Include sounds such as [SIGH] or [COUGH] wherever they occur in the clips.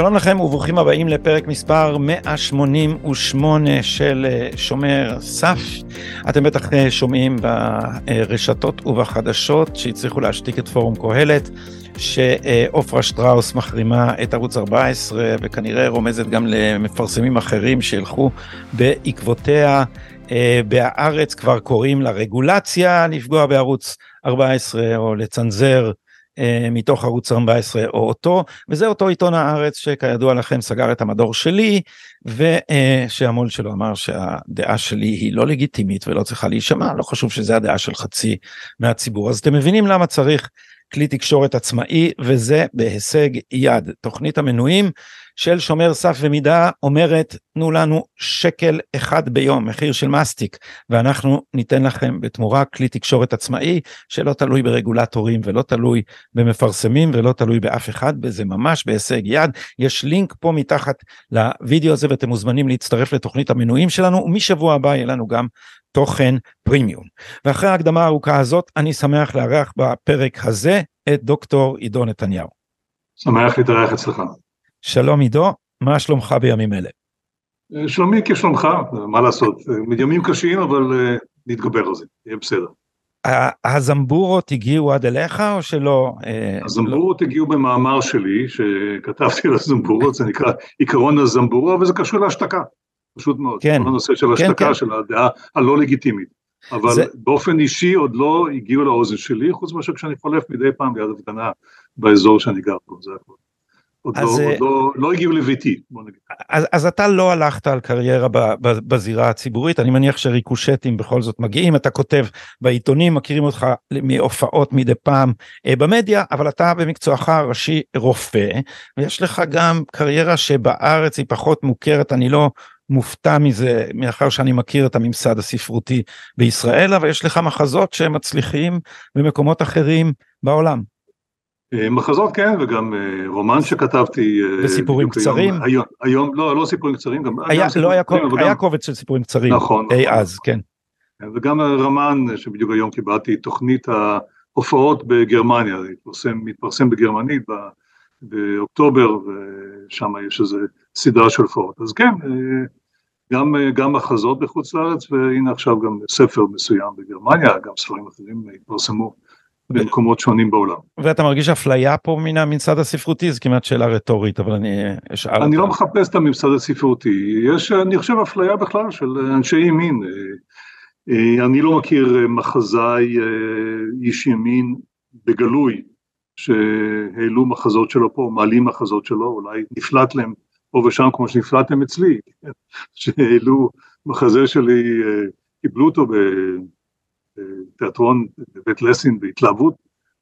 שלום לכם וברוכים הבאים לפרק מספר 188 של אה, שומר סף. אתם בטח אה, שומעים ברשתות ובחדשות שהצליחו להשתיק את פורום קהלת, שעופרה שטראוס מחרימה את ערוץ 14 וכנראה רומזת גם למפרסמים אחרים שילכו בעקבותיה. אה, בהארץ כבר קוראים לרגולציה לפגוע בערוץ 14 או לצנזר מתוך ערוץ 14 או אותו וזה אותו עיתון הארץ שכידוע לכם סגר את המדור שלי ושהמו"ל שלו אמר שהדעה שלי היא לא לגיטימית ולא צריכה להישמע לא חשוב שזה הדעה של חצי מהציבור. אז אתם מבינים למה צריך כלי תקשורת עצמאי וזה בהישג יד. תוכנית המנויים של שומר סף ומידה אומרת תנו לנו שקל אחד ביום מחיר של מסטיק ואנחנו ניתן לכם בתמורה כלי תקשורת עצמאי שלא תלוי ברגולטורים ולא תלוי במפרסמים ולא תלוי באף אחד וזה ממש בהישג יד יש לינק פה מתחת לוידאו הזה ואתם מוזמנים להצטרף לתוכנית המנויים שלנו ומשבוע הבא יהיה לנו גם תוכן פרימיום ואחרי ההקדמה הארוכה הזאת אני שמח לארח בפרק הזה את דוקטור עידו נתניהו. שמח להתארח אצלך. שלום עידו, מה שלומך בימים אלה? אה, שלומי כשלומך, מה לעשות, אה, ימים קשים אבל אה, נתגבר על זה, יהיה בסדר. הזמבורות הגיעו עד אליך או שלא? הזמבורות לא... הגיעו במאמר שלי שכתבתי על הזמבורות, זה נקרא עיקרון הזמבורה וזה קשור להשתקה, פשוט מאוד, כן, הנושא של כן, השתקה כן. של הדעה הלא לגיטימית. אבל זה... באופן אישי עוד לא הגיעו לאוזן שלי, חוץ מאשר כשאני חולף מדי פעם ביד הפגנה באזור שאני גר פה, זה הכול. עוד, אז, לא, עוד לא, לא הגיעו לביתי. אז, אז אתה לא הלכת על קריירה ב, ב, בזירה הציבורית, אני מניח שריקושטים בכל זאת מגיעים, אתה כותב בעיתונים, מכירים אותך מהופעות מדי פעם אה, במדיה, אבל אתה במקצועך הראשי רופא, ויש לך גם קריירה שבארץ היא פחות מוכרת, אני לא מופתע מזה מאחר שאני מכיר את הממסד הספרותי בישראל, אבל יש לך מחזות שהם מצליחים במקומות אחרים בעולם. אה, מחזות כן וגם אה, רומן שכתבתי. אה, וסיפורים קצרים? היום, היום לא, לא סיפורים קצרים, גם, היה, גם לא היה, קצרים, היה גם... קובץ של סיפורים קצרים, נכון, אי נכון. אז, כן. וגם רומן שבדיוק היום קיבלתי תוכנית ההופעות בגרמניה, התפרסם, מתפרסם בגרמנית באוקטובר ושם יש איזה סדרה של הופעות, אז כן, גם, גם מחזות בחוץ לארץ והנה עכשיו גם ספר מסוים בגרמניה, גם ספרים אחרים התפרסמו. במקומות שונים בעולם. ואתה מרגיש אפליה פה מן הממסד הספרותי? זו כמעט שאלה רטורית, אבל אני אשאל אותה. אני לא מחפש את הממסד הספרותי, יש, אני חושב, אפליה בכלל של אנשי ימין. אה, אה, אני לא מכיר מחזאי אה, איש ימין בגלוי, שהעלו מחזות שלו פה, מעלים מחזות שלו, אולי נפלט להם פה ושם כמו שנפלטתם אצלי, [LAUGHS] שהעלו מחזה שלי, קיבלו אותו תיאטרון בבית לסין בהתלהבות,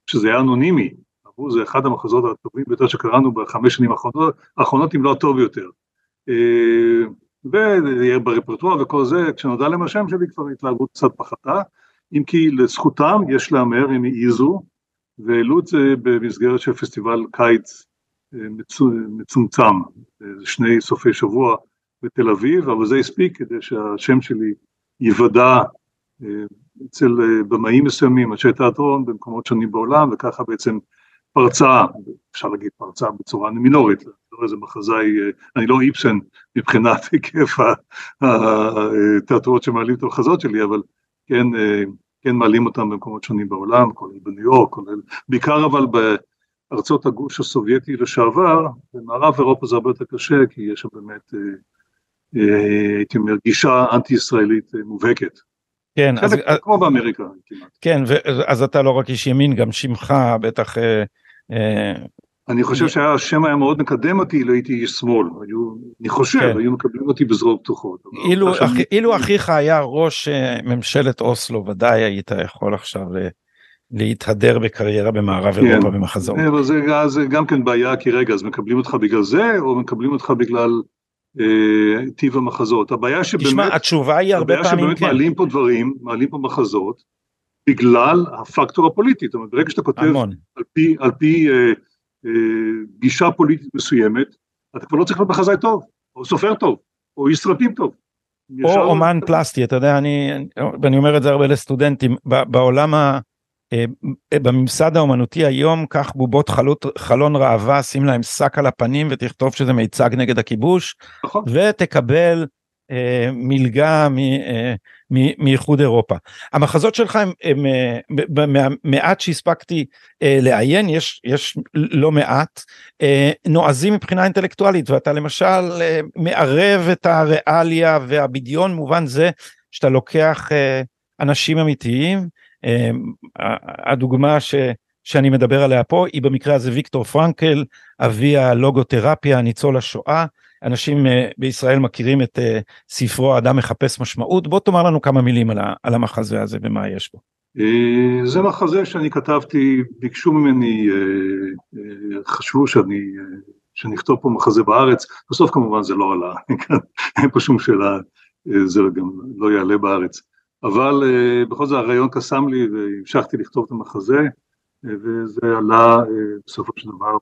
שזה היה אנונימי, אמרו זה אחד המחזות הטובים ביותר שקראנו בחמש שנים האחרונות, האחרונות אם לא הטוב ביותר. אה, ויהיה ברפרטואר וכל זה, כשנודע להם השם שלי כבר התלהבות קצת פחתה, אם כי לזכותם יש להמר, הם העיזו, והעלו את זה במסגרת של פסטיבל קיץ אה, מצומצם, שני סופי שבוע בתל אביב, אבל זה הספיק כדי שהשם שלי ייוודע אה, אצל אה, במאים מסוימים, אנשי תיאטרון במקומות שונים בעולם, וככה בעצם פרצה, אפשר להגיד פרצה בצורה מינורית, לא איזה מחזאי, אה, אני לא איפסן מבחינת [LAUGHS] היקף התיאטרות שמעלים את המחזות שלי, אבל כן, כן מעלים אותם במקומות שונים בעולם, כולל בניו יורק, כולל, בעיקר אבל בארצות הגוש הסובייטי לשעבר, במערב אירופה זה הרבה יותר קשה, כי יש שם באמת, הייתי אומר, גישה אנטי-ישראלית מובהקת. כן, אז, כמו באמריקה כמעט. כן, אז אתה לא רק איש ימין, גם שמך בטח... אה, אה, אני חושב שהשם היה מאוד מקדם אותי, לא הייתי איש שמאל, אני חושב, כן. היו מקבלים אותי בזרועות פתוחות. אילו, אח, אילו אחיך היה ראש אה, ממשלת אוסלו, ודאי היית יכול עכשיו להתהדר בקריירה במערב כן. אירופה במחזור. זה, זה גם כן בעיה, כי רגע, אז מקבלים אותך בגלל זה, או מקבלים אותך בגלל אה, טיב המחזות. הבעיה שבאמת, תשמע, התשובה היא הרבה פעמים כן. הבעיה שבאמת מעלים פה דברים, מעלים פה מחזות, בגלל הפקטור הפוליטי. זאת אומרת, ברגע שאתה כותב המון. על פי, על פי אה, אה, גישה פוליטית מסוימת, אתה כבר לא צריך להיות מחזאי טוב, או סופר טוב, או איש סרטים טוב. או אומן פלסטי, אתה יודע, אני, ואני אומר את זה הרבה לסטודנטים, בעולם ה... בממסד האומנותי היום קח בובות חלוט, חלון ראווה שים להם שק על הפנים ותכתוב שזה מיצג נגד הכיבוש נכון. ותקבל אה, מלגה אה, מאיחוד אירופה. המחזות שלך הם, הם אה, במעט שהספקתי לעיין יש יש לא מעט נועזים מבחינה אינטלקטואלית ואתה למשל מערב את הריאליה והבדיון מובן זה שאתה לוקח אנשים אמיתיים הדוגמה ש, שאני מדבר עליה פה היא במקרה הזה ויקטור פרנקל אבי הלוגותרפיה ניצול השואה. אנשים אה, בישראל מכירים את אה, ספרו האדם מחפש משמעות בוא תאמר לנו כמה מילים על המחזה הזה ומה יש בו. אה, זה מחזה שאני כתבתי ביקשו ממני חשבו שאני אכתוב פה מחזה בארץ. בסוף כמובן זה לא עלה [LAUGHS] אין פה שום שאלה זה גם לא יעלה בארץ אבל בכל זאת הרעיון קסם לי והמשכתי לכתוב את המחזה וזה עלה בסופו של דבר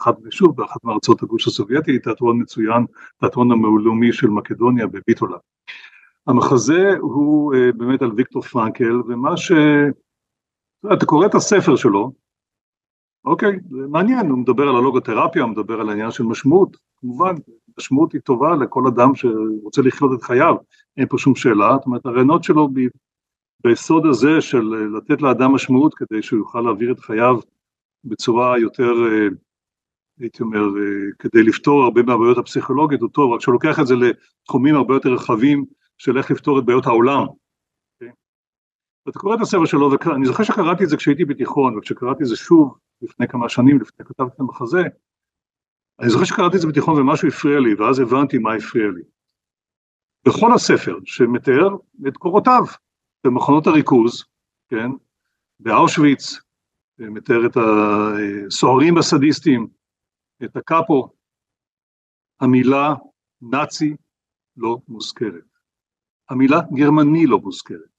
אחד, שוב, באחת מארצות הגוש הסובייטי, תיאטרון מצוין, תיאטרון המעולמי של מקדוניה בביטולה. המחזה הוא באמת על ויקטור פרנקל, ומה ש... אתה קורא את הספר שלו, אוקיי, זה מעניין, הוא מדבר על הלוגותרפיה, הוא מדבר על העניין של משמעות, כמובן, משמעות היא טובה לכל אדם שרוצה לחיות את חייו, אין פה שום שאלה, זאת אומרת הרעיונות שלו ב... ביסוד הזה של לתת לאדם משמעות כדי שהוא יוכל להעביר את חייו בצורה יותר uh, הייתי אומר, אה, כדי לפתור הרבה מהבעיות הפסיכולוגיות הוא טוב, רק שהוא לוקח את זה לתחומים הרבה יותר רחבים של איך לפתור את בעיות העולם. Okay? אוקיי? אתה קורא את הספר שלו, ואני זוכר שקראתי את זה כשהייתי בתיכון, וכשקראתי את זה שוב, לפני כמה שנים, לפני כתבתי את המחזה, אני זוכר שקראתי את זה בתיכון ומשהו הפריע לי, ואז הבנתי מה הפריע לי. בכל הספר שמתאר את קורותיו במכונות הריכוז, כן, באושוויץ, מתאר את הסוהרים הסדיסטים, את הקאפו, המילה נאצי לא מוזכרת, המילה גרמני לא מוזכרת,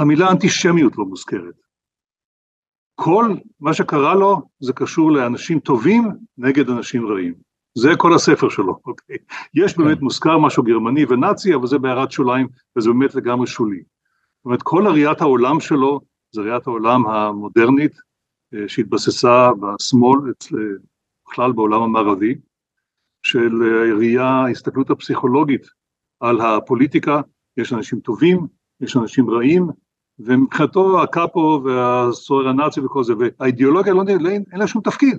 המילה אנטישמיות לא מוזכרת. כל מה שקרה לו זה קשור לאנשים טובים נגד אנשים רעים. זה כל הספר שלו, [LAUGHS] אוקיי? יש באמת כן. מוזכר משהו גרמני ונאצי, אבל זה בהערת שוליים, וזה באמת לגמרי שולי. זאת אומרת, כל ראיית העולם שלו, זה ראיית העולם המודרנית, אה, שהתבססה בשמאל, בכלל בעולם המערבי, של ראייה, ההסתכלות הפסיכולוגית על הפוליטיקה, יש אנשים טובים, יש אנשים רעים, ומבחינתו הקאפו והסוהר הנאצי וכל זה, והאידיאולוגיה לא, אין, אין לה שום תפקיד,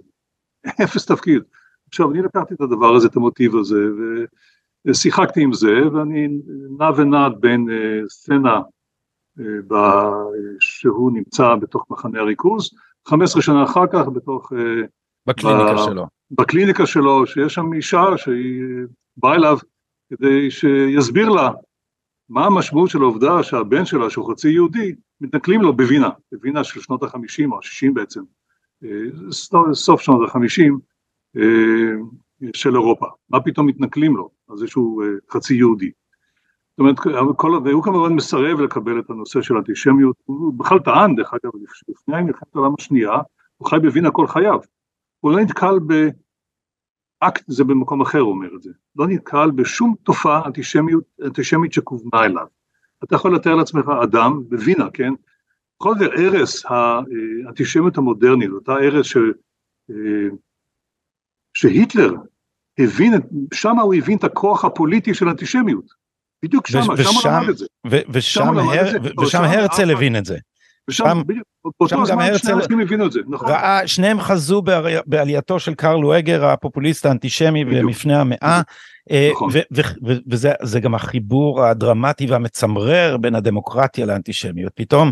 [LAUGHS] אפס תפקיד. עכשיו אני לקחתי את הדבר הזה, את המוטיב הזה, ושיחקתי עם זה, ואני נע ונד בין uh, סצנה uh, שהוא נמצא בתוך מחנה הריכוז, 15 שנה אחר כך בתוך uh, בקליניקה ב, שלו. בקליניקה שלו, שיש שם אישה שהיא באה אליו כדי שיסביר לה מה המשמעות של העובדה שהבן שלה, שהוא חצי יהודי, מתנכלים לו בווינה, בווינה של שנות החמישים או השישים בעצם, אה, סוף שנות החמישים אה, של אירופה, מה פתאום מתנכלים לו, על זה שהוא חצי יהודי. זאת אומרת, כל, והוא כמובן מסרב לקבל את הנושא של אנטישמיות, הוא בכלל טען, דרך אגב, לפני מלחמת העולם השנייה, הוא חי בווינה כל חייו, הוא לא נתקל באקט, זה במקום אחר אומר את זה, לא נתקל בשום תופעה אנטישמיות, אנטישמית שכוונה אליו. אתה יכול לתאר לעצמך אדם בווינה, כן? בכל זאת ערש האנטישמיות המודרנית, אותה ערש ש... שהיטלר הבין, שם הוא הבין את הכוח הפוליטי של אנטישמיות. בדיוק שם, שם הוא למד את זה. ושם הרצל הבין את זה. ושם, בדיוק, באותו זמן שני אנשים הבינו את זה, נכון. ראה, שניהם חזו בעלייתו של קרל וגר הפופוליסט האנטישמי במפנה המאה, אה, נכון. וזה גם החיבור הדרמטי והמצמרר בין הדמוקרטיה לאנטישמיות. פתאום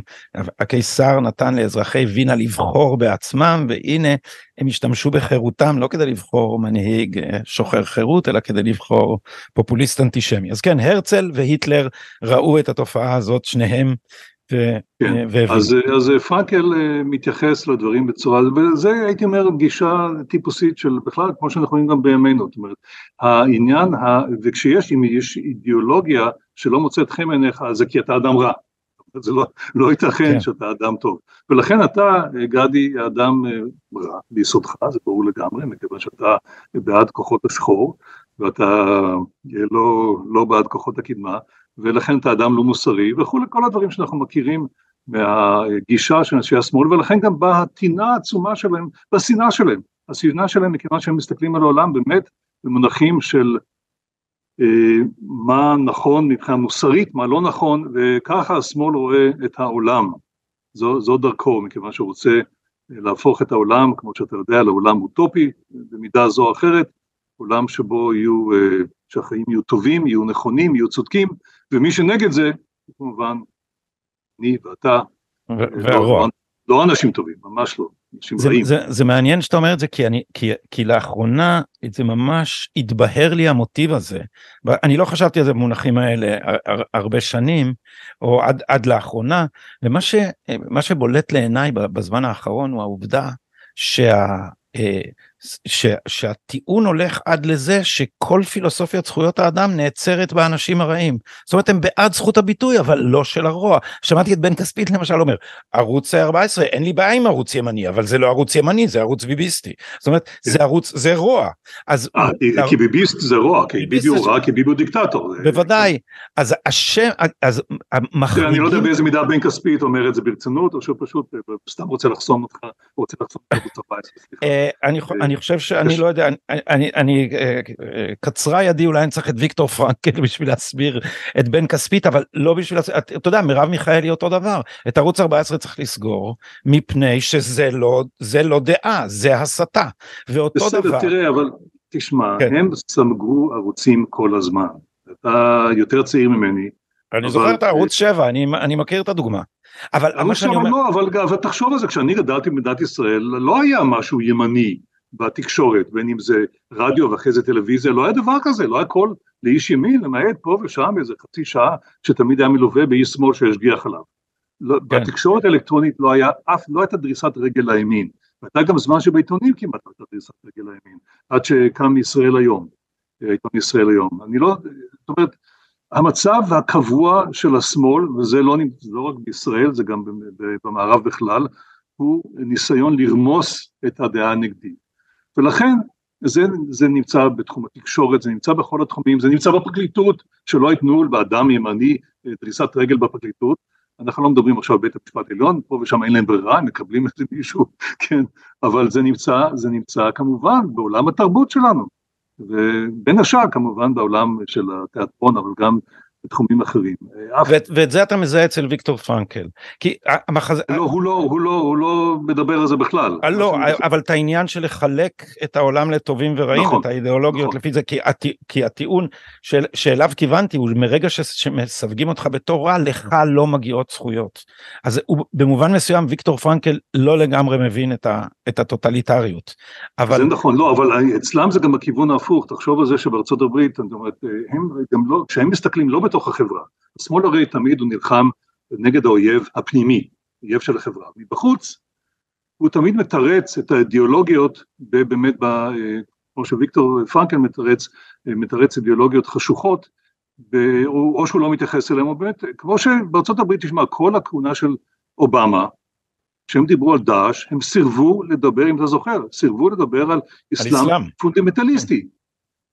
הקיסר נתן לאזרחי וינה לבחור בעצמם, והנה הם השתמשו בחירותם לא כדי לבחור מנהיג אה, שוחר חירות, אלא כדי לבחור פופוליסט אנטישמי. אז כן, הרצל והיטלר ראו את התופעה הזאת, שניהם. אז, אז פרנקל אה, מתייחס לדברים בצורה, וזה הייתי אומר גישה טיפוסית של בכלל כמו שאנחנו רואים גם בימינו, זאת אומרת העניין, ה, וכשיש אם יש אידיאולוגיה שלא מוצאת חן בעיניך זה כי אתה אדם רע, זה לא, לא ייתכן כן. שאתה אדם טוב, ולכן אתה גדי אדם אה, רע ביסודך, זה ברור לגמרי, מכיוון שאתה בעד כוחות השחור ואתה אה, לא, לא בעד כוחות הקדמה, ולכן אתה אדם לא מוסרי וכולי, כל הדברים שאנחנו מכירים מהגישה של אנשי השמאל, ולכן גם באה הטינה העצומה שלהם, בשנאה שלהם. השנאה שלהם מכיוון שהם מסתכלים על העולם באמת במונחים של אה, מה נכון מבחינה מוסרית, מה לא נכון, וככה השמאל רואה את העולם. זו, זו דרכו, מכיוון שהוא רוצה אה, להפוך את העולם, כמו שאתה יודע, לעולם אוטופי, במידה זו או אחרת, עולם שבו יהיו, אה, שהחיים יהיו טובים, יהיו נכונים, יהיו צודקים, ומי שנגד זה, כמובן, אני ואתה, והרוע. לא, לא אנשים טובים, ממש לא. זה, זה, זה מעניין שאתה אומר את זה כי אני כי, כי לאחרונה זה ממש התבהר לי המוטיב הזה אני לא חשבתי על זה במונחים האלה הרבה שנים או עד, עד לאחרונה ומה ש, שבולט לעיניי בזמן האחרון הוא העובדה שה... אה, ש, שהטיעון הולך עד לזה שכל פילוסופיית זכויות האדם נעצרת באנשים הרעים. זאת אומרת הם בעד זכות הביטוי אבל לא של הרוע. שמעתי את בן כספית למשל אומר ערוץ 14 אין לי בעיה עם ערוץ ימני אבל זה לא ערוץ ימני זה ערוץ ביביסטי. זאת אומרת זה ערוץ זה רוע. אז 아, כי ביביסט זה רוע כי ביבי הוא רע כי ביבי הוא דיקטטור. בוודאי אז השם אז המחריגים. אני לא יודע באיזה מידה בן כספית אומר את זה ברצינות או שהוא פשוט סתם רוצה לחסום אותך רוצה לחסום את ערוץ 14. אני חושב שאני לא יודע, אני, אני, אני אה, אה, קצרה ידי אולי אני צריך את ויקטור פרנקל [LAUGHS] בשביל להסביר את בן כספית אבל לא בשביל, אתה יודע מרב מיכאלי אותו דבר, את ערוץ 14 צריך לסגור מפני שזה לא, זה לא דעה, זה הסתה, ואותו בסדר, דבר. בסדר, תראה, אבל תשמע, כן. הם סמגו ערוצים כל הזמן, אתה יותר צעיר ממני. אני אבל... זוכר את ערוץ 7, אני, אני מכיר את הדוגמה. אבל מה שאני אומר... לא, אבל, אבל תחשוב על זה, כשאני גדלתי במדינת ישראל, לא היה משהו ימני. בתקשורת, בין אם זה רדיו ואחרי זה טלוויזיה, לא היה דבר כזה, לא היה קול לאיש ימין, למעט פה ושם איזה חצי שעה, שתמיד היה מלווה באיש שמאל שהשגיח עליו. לא, כן. בתקשורת האלקטרונית לא היה אף, לא הייתה דריסת רגל לימין, והייתה גם זמן שבעיתונים כמעט לא הייתה דריסת רגל לימין, עד שקם ישראל היום, עיתון ישראל היום. אני לא, זאת אומרת, המצב הקבוע של השמאל, וזה לא, לא רק בישראל, זה גם במערב בכלל, הוא ניסיון לרמוס את הדעה הנגדית. ולכן זה, זה נמצא בתחום התקשורת, זה נמצא בכל התחומים, זה נמצא בפרקליטות, שלא ייתנו באדם ימני אה, דריסת רגל בפרקליטות, אנחנו לא מדברים עכשיו על בית המשפט העליון, פה ושם אין להם ברירה, הם מקבלים את זה מישהו, [LAUGHS] כן, אבל זה נמצא, זה נמצא כמובן בעולם התרבות שלנו, ובין השאר כמובן בעולם של התיאטרון, אבל גם בתחומים אחרים. ואת זה אתה מזהה אצל ויקטור פרנקל. כי המחזה... לא, הוא לא, הוא לא, הוא לא מדבר על זה בכלל. אה, לא, אבל את העניין של לחלק את העולם לטובים ורעים, נכון, את האידיאולוגיות נכון. לפי זה, כי, הטי, כי הטיעון של, שאליו כיוונתי הוא מרגע ש, שמסווגים אותך בתור רע, לך לא מגיעות זכויות. אז הוא, במובן מסוים ויקטור פרנקל לא לגמרי מבין את, ה, את הטוטליטריות. אבל... זה נכון, לא, אבל אצלם זה גם הכיוון ההפוך, תחשוב על זה שבארצות הברית, זאת אומרת, הם גם לא, כשהם מסתכלים לא בתוך החברה. השמאל הרי תמיד הוא נלחם נגד האויב הפנימי, אויב של החברה. מבחוץ הוא תמיד מתרץ את האידיאולוגיות באמת, ב, כמו שוויקטור פרנקל מתרץ, מתרץ אידיאולוגיות חשוכות, או שהוא לא מתייחס אליהם, או באמת, כמו שבארצות הברית, תשמע, כל הכהונה של אובמה, כשהם דיברו על דאעש, הם סירבו לדבר, אם אתה זוכר, סירבו לדבר על אסלאם פונדמנטליסטי.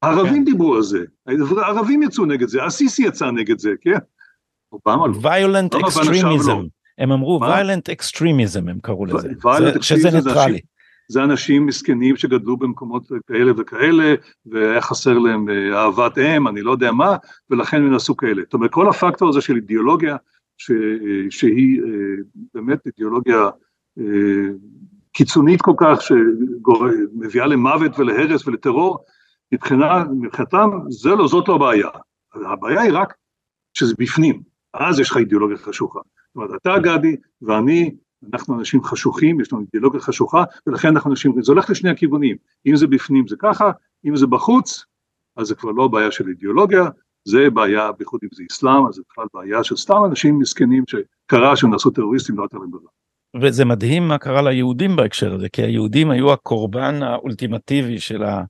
הערבים כן. דיברו על זה, הערבים יצאו נגד זה, הסיסי יצא נגד זה, כן? אובמה לא. violent extremism, לא. הם אמרו violent extremism הם קראו לזה, שזה ניטרלי. זה אנשים מסכנים שגדלו במקומות כאלה וכאלה, והיה חסר להם אה, אהבת אם, אני לא יודע מה, ולכן הם נעשו כאלה. זאת אומרת, כל הפקטור הזה של אידיאולוגיה, ש, אה, שהיא אה, באמת אידיאולוגיה קיצונית כל כך, שמביאה למוות ולהרס ולטרור, מבחינתם זה לא, זאת לא הבעיה, הבעיה היא רק שזה בפנים, אז יש לך אידיאולוגיה חשוכה. זאת אומרת, אתה גדי ואני, אנחנו אנשים חשוכים, יש לנו אידיאולוגיה חשוכה, ולכן אנחנו אנשים, זה הולך לשני הכיוונים, אם זה בפנים זה ככה, אם זה בחוץ, אז זה כבר לא בעיה של אידיאולוגיה, זה בעיה, בייחוד אם זה אסלאם, אז זה בכלל בעיה של סתם אנשים מסכנים שקרה שהם נעשו טרוריסטים, לא הייתה להם ברירה. וזה מדהים מה קרה ליהודים בהקשר הזה, כי היהודים היו הקורבן האולטימטיבי של ה...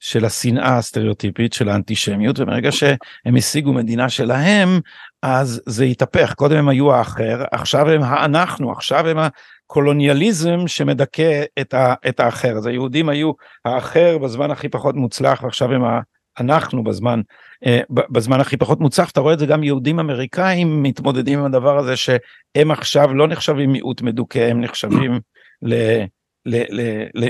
של השנאה הסטריאוטיפית של האנטישמיות ומרגע שהם השיגו מדינה שלהם אז זה התהפך. קודם הם היו האחר עכשיו הם האנחנו עכשיו הם הקולוניאליזם שמדכא את, ה, את האחר. אז היהודים היו האחר בזמן הכי פחות מוצלח ועכשיו הם אנחנו בזמן, אה, בזמן הכי פחות מוצלח, אתה רואה את זה גם יהודים אמריקאים מתמודדים עם הדבר הזה שהם עכשיו לא נחשבים מיעוט מדוכא, הם נחשבים ל...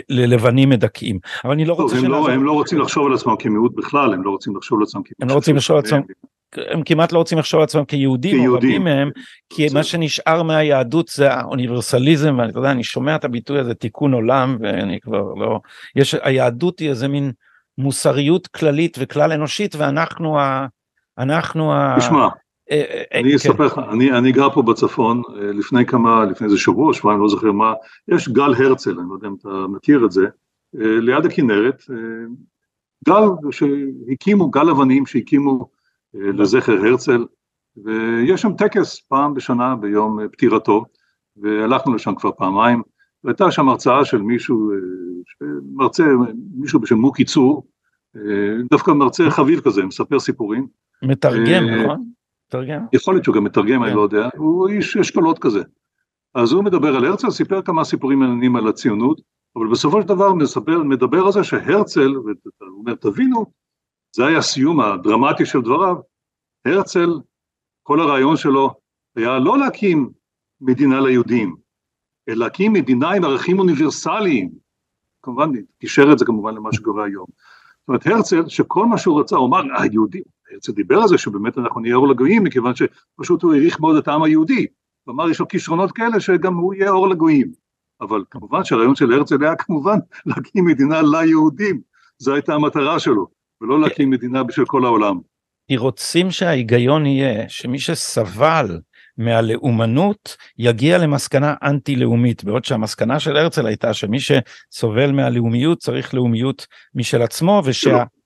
ללבנים מדכאים. אבל אני לא רוצה הם, לא, הם לא רוצים לחשוב על עצמם כמיעוט בכלל הם לא רוצים לחשוב על עצמם הם לא רוצים לחשוב על עצמם הם כמעט לא רוצים לחשוב על עצמם כיהודים, כיהודים. רבים מהם, כי מה שנשאר מהיהדות זה האוניברסליזם, ואני יודע, אני שומע את הביטוי הזה תיקון עולם, ואני כבר לא, יש, היהדות היא איזה מין מוסריות כללית וכלל אנושית, ואנחנו ה... אנחנו ה... תשמע, אני כן. אספר לך, אני, אני גר פה בצפון, לפני כמה, לפני איזה שבוע, שבועיים, לא זוכר מה, יש גל הרצל, אני לא יודע אם אתה מכיר את זה, ליד הכנרת, גל שהקימו, גל אבנים שהקימו לזכר הרצל, ויש שם טקס פעם בשנה ביום פטירתו, והלכנו לשם כבר פעמיים, והייתה שם הרצאה של מישהו, מרצה, מישהו בשם מוקי צור, דווקא מרצה חביב כזה, מספר סיפורים. מתרגם, נכון? מתרגם? יכול להיות שהוא גם מתרגם, אני כן. לא יודע, הוא איש אשכולות כזה. אז הוא מדבר על הרצל, סיפר כמה סיפורים מעניינים על הציונות, אבל בסופו של דבר מספר, מדבר על זה שהרצל, הוא אומר תבינו, זה היה הסיום הדרמטי של דבריו, הרצל, כל הרעיון שלו היה לא להקים מדינה ליהודים, אלא להקים מדינה עם ערכים אוניברסליים, כמובן, קישר את זה כמובן למה שקורה היום. זאת אומרת, הרצל, שכל מה שהוא רצה, הוא אמר, היהודים, הרצל דיבר על זה שבאמת אנחנו נהיה אור לגויים, מכיוון שפשוט הוא העריך מאוד את העם היהודי. הוא אמר, יש לו כישרונות כאלה שגם הוא יהיה אור לגויים. אבל כמובן שהרעיון של הרצל היה כמובן [LAUGHS] להקים מדינה ליהודים, זו הייתה המטרה שלו, ולא להקים מדינה בשביל כל העולם. כי רוצים שההיגיון יהיה שמי שסבל מהלאומנות יגיע למסקנה אנטי לאומית בעוד שהמסקנה של הרצל הייתה שמי שסובל מהלאומיות צריך לאומיות משל עצמו ושה. וש,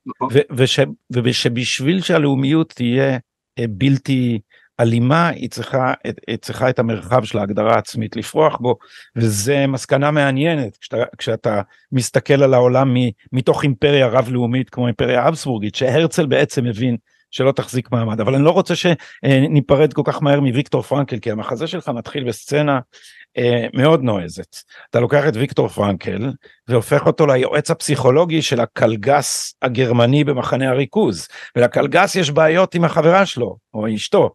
ושבשביל שהלאומיות תהיה אה, בלתי אלימה היא צריכה, היא צריכה את המרחב של ההגדרה העצמית לפרוח בו וזה מסקנה מעניינת. כשאתה, כשאתה מסתכל על העולם מתוך אימפריה רב לאומית כמו אימפריה אבסבורגית שהרצל בעצם הבין שלא תחזיק מעמד. אבל אני לא רוצה שניפרד כל כך מהר מוויקטור פרנקל כי המחזה שלך מתחיל בסצנה אה, מאוד נועזת אתה לוקח את ויקטור פרנקל והופך אותו ליועץ הפסיכולוגי של הקלגס הגרמני במחנה הריכוז ולקלגס יש בעיות עם החברה שלו או אשתו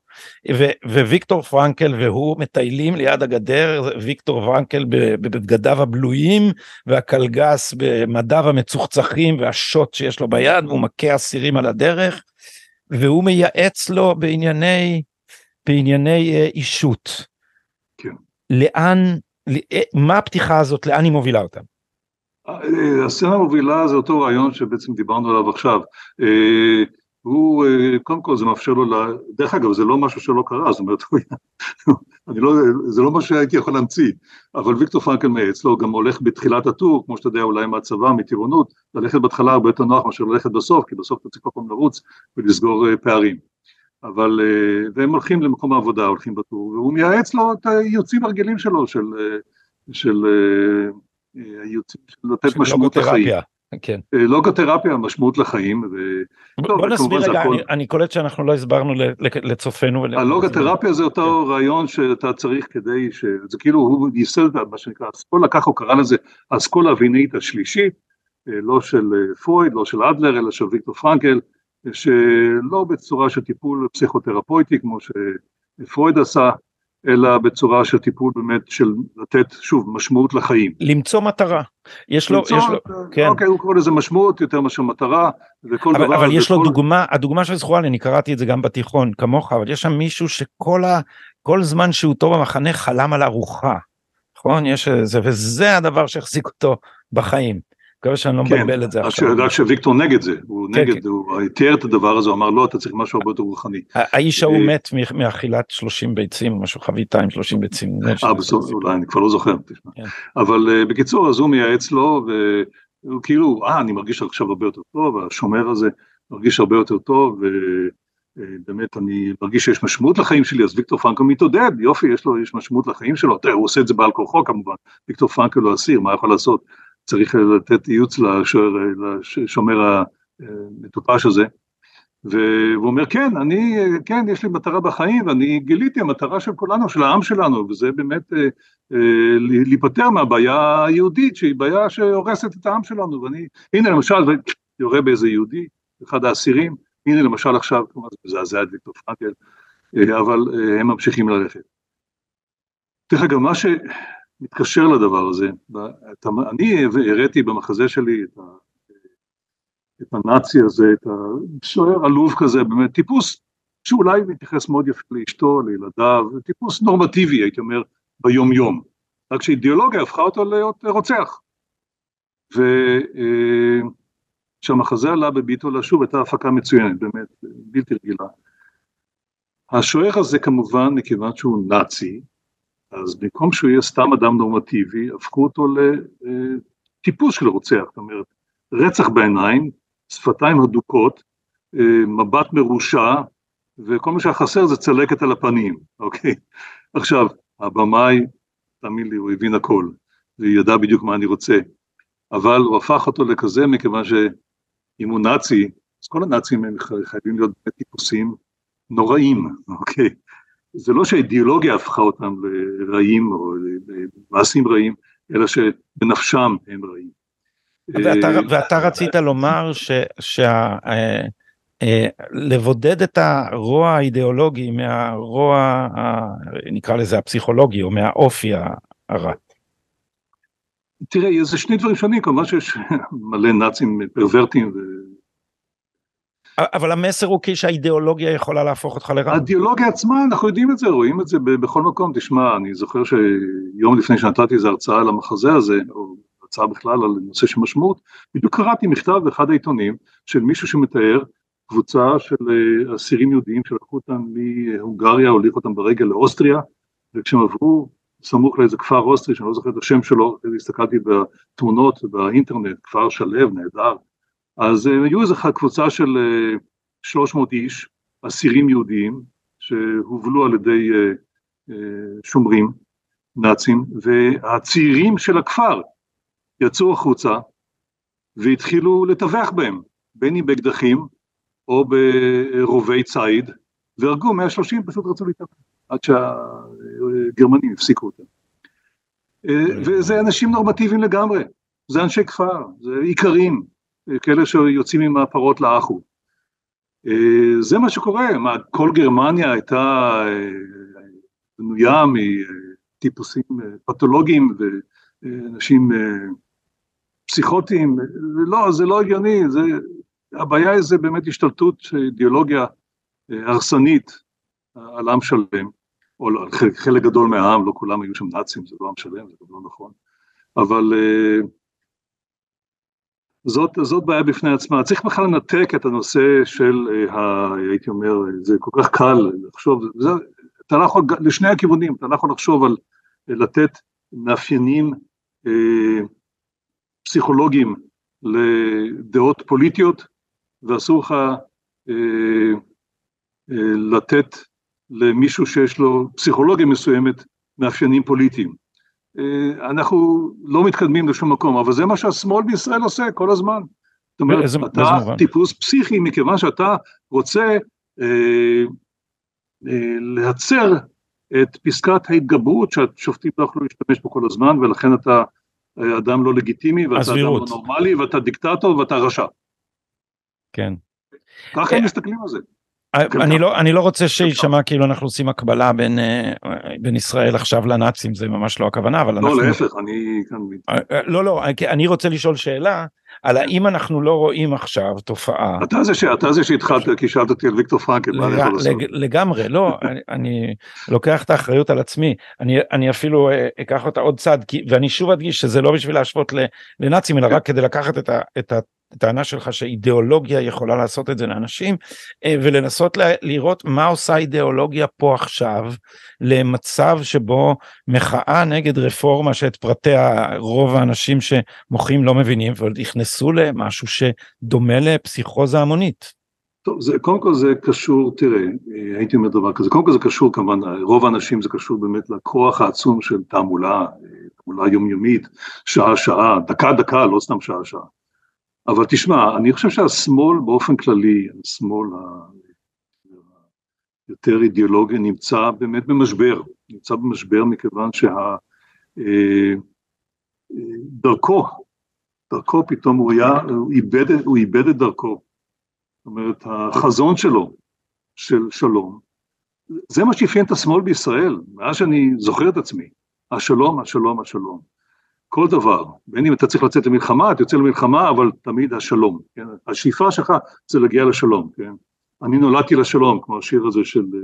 ו- וויקטור פרנקל והוא מטיילים ליד הגדר ויקטור פרנקל בבגדיו הבלויים והקלגס במדיו המצוחצחים והשוט שיש לו ביד והוא מכה אסירים על הדרך והוא מייעץ לו בענייני בענייני אה, אישות. לאן, אה, מה הפתיחה הזאת, לאן היא מובילה אותם? אה, הסצנה המובילה זה אותו רעיון שבעצם דיברנו עליו עכשיו. הוא, קודם כל זה מאפשר לו, לה... דרך אגב זה לא משהו שלא קרה, זאת אומרת, [LAUGHS] אני לא, זה לא משהו שהייתי יכול להמציא, אבל ויקטור פרנקל מייעץ לו, גם הולך בתחילת הטור, כמו שאתה יודע אולי מהצבא, מטירונות, ללכת בהתחלה הרבה יותר נוח מאשר ללכת בסוף, כי בסוף אתה צריך כל פעם לרוץ ולסגור פערים. אבל, והם הולכים למקום העבודה, הולכים בטור, והוא מייעץ לו את היוצאים הרגילים שלו, של, של היוצאים, של לתת משמעות לחיים. כן. לוגותרפיה, משמעות לחיים. ו... בוא נסביר רגע, הכל... אני, אני קולט שאנחנו לא הסברנו לצופינו. הלוגותרפיה זה אותו כן. רעיון שאתה צריך כדי, ש... זה כאילו הוא ייסד מה שנקרא, אסכולה, ככה הוא קרא לזה, אסכולה הווינאית השלישית, לא של פרויד, לא של אדלר, אלא של ויקטור פרנקל, שלא בצורה של טיפול פסיכותרפויטי כמו שפרויד עשה, אלא בצורה של טיפול באמת של לתת שוב משמעות לחיים. למצוא מטרה. יש למצוא, לו, יש לו, כן. אוקיי, הוא קורא לזה משמעות יותר מאשר מטרה, וכל אבל, דבר... אבל יש. לו דוגמה, הדוגמה שזכורה לי, אני קראתי את זה גם בתיכון, כמוך, אבל יש שם מישהו שכל ה, כל זמן שהוא טוב במחנה חלם על ארוחה, נכון? יש איזה, וזה הדבר שהחזיק אותו בחיים. מקווה שאני לא כן, מבלבל את זה עכשיו. רק שוויקטור נגד זה, הוא כן, נגד, כן. הוא תיאר את הדבר הזה, הוא אמר לא, אתה צריך משהו הרבה יותר רוחני. האיש ההוא אה, מת מאכילת 30 ביצים, משהו חביתה עם 30 ביצים. אה, בסוף, אולי, אני כבר לא זוכר. אבל אה, בקיצור, אז הוא מייעץ לו, והוא כאילו, אה, אני מרגיש עכשיו הרבה יותר טוב, השומר הזה מרגיש הרבה יותר טוב, ובאמת אני מרגיש שיש משמעות לחיים שלי, אז ויקטור פרנקל מתעודד, יופי, יש לו, יש משמעות לחיים שלו, תראה, הוא עושה את זה בעל כורחו כמובן, ויקטור פרנקל הוא אסיר, מה יכול לעשות? צריך לתת ייעוץ לשומר המטופש הזה. והוא אומר כן, אני, כן, יש לי מטרה בחיים ואני גיליתי המטרה של כולנו, של העם שלנו, וזה באמת אה, אה, להיפטר מהבעיה היהודית שהיא בעיה שהורסת את העם שלנו, ואני, הנה למשל, יורה באיזה יהודי, אחד האסירים, הנה למשל עכשיו, כמובן זה מזעזע את ויקטור פרנקל, אה, אבל הם ממשיכים ללכת. דרך אגב, מה שמתקשר לדבר הזה, אני הראיתי במחזה שלי את, ה, את הנאצי הזה, את השוער עלוב כזה, באמת טיפוס שאולי מתייחס מאוד יפה לאשתו, לילדיו, טיפוס נורמטיבי הייתי אומר ביום יום, רק שאידיאולוגיה הפכה אותו להיות רוצח. וכשהמחזה עלה בביטו לשוב הייתה הפקה מצוינת, באמת בלתי רגילה. השוער הזה כמובן, מכיוון שהוא נאצי, אז במקום שהוא יהיה סתם אדם נורמטיבי, הפכו אותו לטיפוס של רוצח, זאת אומרת, רצח בעיניים, שפתיים הדוקות, מבט מרושע, וכל מה שהיה חסר זה צלקת על הפנים, [LAUGHS] אוקיי? עכשיו, הבמאי, תאמין לי, הוא הבין הכל, וידע בדיוק מה אני רוצה, אבל הוא הפך אותו לכזה מכיוון שאם הוא נאצי, אז כל הנאצים הם חייבים להיות טיפוסים נוראים, אוקיי? זה לא שהאידיאולוגיה הפכה אותם לרעים או למעשים רעים, אלא שבנפשם הם רעים. ואתה, אה, ואתה רצית לומר ש, שה, אה, אה, לבודד את הרוע האידיאולוגי מהרוע, נקרא לזה הפסיכולוגי, או מהאופי הרע. תראה, זה שני דברים שונים, כמובן שיש מלא נאצים פרוורטים. אבל המסר הוא שהאידיאולוגיה יכולה להפוך אותך לרע. האידיאולוגיה עצמה, אנחנו יודעים את זה, רואים את זה בכל מקום. תשמע, אני זוכר שיום לפני שנתתי איזו הרצאה על המחזה הזה, או הרצאה בכלל על נושא של משמעות, בדיוק קראתי מכתב באחד העיתונים של מישהו שמתאר קבוצה של אה, אסירים יהודיים שלקחו אותם מהונגריה, הוליכו אותם ברגל לאוסטריה, וכשהם עברו סמוך לאיזה כפר אוסטרי, שאני לא זוכר את השם שלו, הסתכלתי בתמונות באינטרנט, כפר שלו, נהדר, אז אה, היו איזו קבוצה של 300 אה, איש, אסירים יהודיים, שהובלו על ידי שומרים נאצים, והצעירים של הכפר יצאו החוצה והתחילו לטווח בהם, בין אם באקדחים או ברובי ציד, והרגו 130, פשוט רצו להתאבד, עד שהגרמנים הפסיקו אותם. אה, וזה אנשים נורמטיביים לגמרי, זה אנשי כפר, זה איכרים, כאלה שיוצאים עם הפרות לאחו. אה, זה מה שקורה, מה, כל גרמניה הייתה אה, בנויה מטיפוסים פתולוגיים ואנשים פסיכוטיים, לא, זה לא הגיוני, זה, הבעיה היא זה באמת השתלטות אידיאולוגיה אה, הרסנית על עם שלם, או על חלק, גדול מהעם, לא כולם היו שם נאצים, זה לא עם שלם, זה גם לא נכון, אבל זאת, זאת בעיה בפני עצמה, צריך בכלל לנתק את הנושא של, uh, ה, הייתי אומר, זה כל כך קל לחשוב, זה, אתה לא יכול, לשני הכיוונים, אתה לא יכול לחשוב על לתת מאפיינים uh, פסיכולוגיים לדעות פוליטיות, ואסור לך אה, אה, לתת למישהו שיש לו פסיכולוגיה מסוימת מאפיינים פוליטיים. אה, אנחנו לא מתקדמים לשום מקום, אבל זה מה שהשמאל בישראל עושה כל הזמן. זאת אומרת, איזה, אתה איזה טיפוס פסיכי מכיוון שאתה רוצה אה, אה, להצר את פסקת ההתגברות שהשופטים לא יכולו להשתמש בו כל הזמן, ולכן אתה אדם לא לגיטימי, ואתה הסבירות. אדם לא נורמלי, ואתה דיקטטור, ואתה רשע. כן. ככה הם מסתכלים על זה. אה, אני לא, אני לא רוצה שיישמע כאילו אנחנו עושים הקבלה בין, אה, בין ישראל עכשיו לנאצים זה ממש לא הכוונה אבל לא. להפך אני כאן... אה, לא לא אני רוצה לשאול שאלה על האם אנחנו לא רואים עכשיו תופעה. אתה זה, ש... אתה זה שהתחלת כי שאלת אותי על ויקטור פרנקל. לג... לג... לגמרי לא [LAUGHS] אני, לוקח את האחריות על עצמי אני, אני אפילו אקח אותה עוד צעד ואני שוב אדגיש שזה לא בשביל להשוות לנאצים אלא רק כדי לקחת את, ה... הטענה שלך שאידיאולוגיה יכולה לעשות את זה לאנשים אה, ולנסות לראות מה עושה אידיאולוגיה פה עכשיו למצב שבו מחאה נגד רפורמה שאת פרטיה רוב האנשים שמוחים לא מבינים ונכנסו למשהו שדומה לפסיכוזה המונית. טוב, זה, קודם כל זה קשור, תראה, אה, הייתי אומר דבר כזה, קודם כל זה קשור כמובן, רוב האנשים זה קשור באמת לכוח העצום של תעמולה, אה, תעמולה יומיומית, שעה שעה, דקה דקה, לא סתם שעה שעה. אבל תשמע, אני חושב שהשמאל באופן כללי, השמאל היותר אידיאולוגי נמצא באמת במשבר, נמצא במשבר מכיוון שדרכו, אה, דרכו פתאום הוא היה, הוא איבד, הוא איבד את דרכו. זאת אומרת, החזון שלו, של שלום, זה מה שאפיין את השמאל בישראל, מאז שאני זוכר את עצמי, השלום, השלום, השלום. כל דבר, בין אם אתה צריך לצאת למלחמה, אתה יוצא למלחמה, אבל תמיד השלום, כן? השאיפה שלך זה להגיע לשלום, כן? אני נולדתי לשלום, כמו השיר הזה של אה,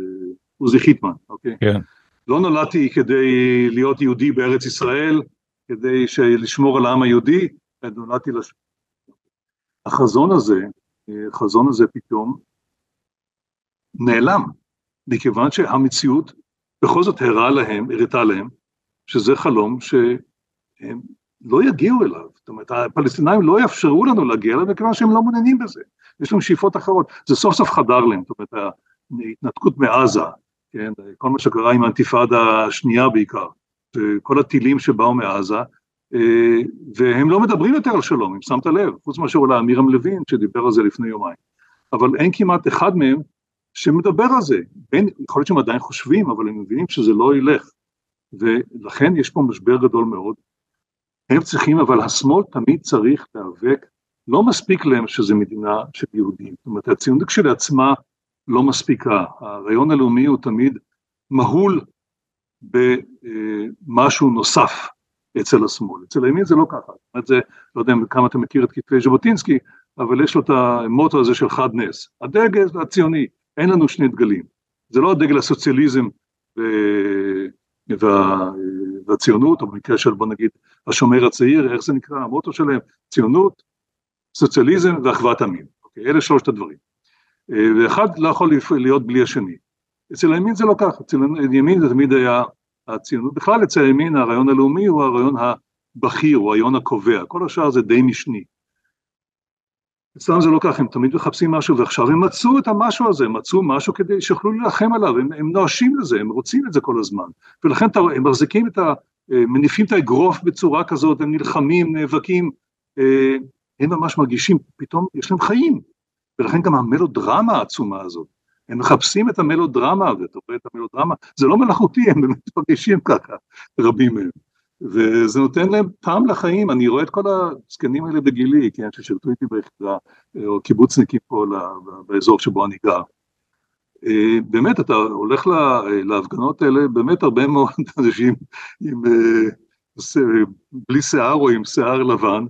עוזי חיטמן, אוקיי? כן. לא נולדתי כדי להיות יהודי בארץ ישראל, כדי לשמור על העם היהודי, נולדתי לשלום. החזון הזה, החזון הזה פתאום נעלם, מכיוון שהמציאות בכל זאת הראה להם, הראתה להם, שזה חלום שהם לא יגיעו אליו. זאת אומרת, הפלסטינאים לא יאפשרו לנו להגיע אליו, מכיוון שהם לא מעוניינים בזה. יש להם שאיפות אחרות. זה סוף סוף חדר להם, זאת אומרת, ההתנתקות מעזה, כן, כל מה שקרה עם האנתיפאדה השנייה בעיקר, כל הטילים שבאו מעזה, אה, והם לא מדברים יותר על שלום, אם שמת לב, חוץ מאשר אולי אמירם לוין שדיבר על זה לפני יומיים. אבל אין כמעט אחד מהם שמדבר על זה. בין, יכול להיות שהם עדיין חושבים, אבל הם מבינים שזה לא ילך. ולכן יש פה משבר גדול מאוד. הם צריכים, אבל השמאל תמיד צריך להיאבק, לא מספיק להם שזה מדינה של יהודים. זאת אומרת, הציונות כשלעצמה לא מספיקה. הרעיון הלאומי הוא תמיד מהול במשהו נוסף אצל השמאל. אצל הימין זה לא ככה. זאת אומרת, זה, לא יודע כמה אתה מכיר את כתבי ז'בוטינסקי, אבל יש לו את המוטו הזה של חד נס. הדגל הציוני, אין לנו שני דגלים. זה לא הדגל הסוציאליזם וה, והציונות, או במקרה של בוא נגיד השומר הצעיר, איך זה נקרא, המוטו שלהם, ציונות, סוציאליזם ואחוות עמים. אוקיי, אלה שלושת הדברים. ואחד לא יכול להיות בלי השני. אצל הימין זה לא ככה, אצל הימין זה תמיד היה הציונות, בכלל אצל הימין הרעיון הלאומי הוא הרעיון הבכיר, הוא הרעיון הקובע, כל השאר זה די משני. אצלם זה לא ככה, הם תמיד מחפשים משהו, ועכשיו הם מצאו את המשהו הזה, מצאו משהו כדי שיוכלו להילחם עליו, הם, הם נואשים לזה, הם רוצים את זה כל הזמן, ולכן הם מחזיקים את ה... אה, מניפים את האגרוף בצורה כזאת, הם נלחמים, נאבקים, אה, הם ממש מרגישים, פתאום יש להם חיים, ולכן גם המלודרמה העצומה הזאת, הם מחפשים את המלודרמה, ואתה רואה את המלודרמה, זה לא מלאכותי, הם באמת מרגישים ככה, רבים מהם. וזה נותן להם טעם לחיים, אני רואה את כל הזקנים האלה בגילי, כן, ששירתו איתי ביחידה, או קיבוצניקים פה באזור שבו אני גר. אה, באמת, אתה הולך להפגנות האלה, באמת הרבה מאוד [LAUGHS] אנשים עם, אה, בלי שיער או עם שיער לבן,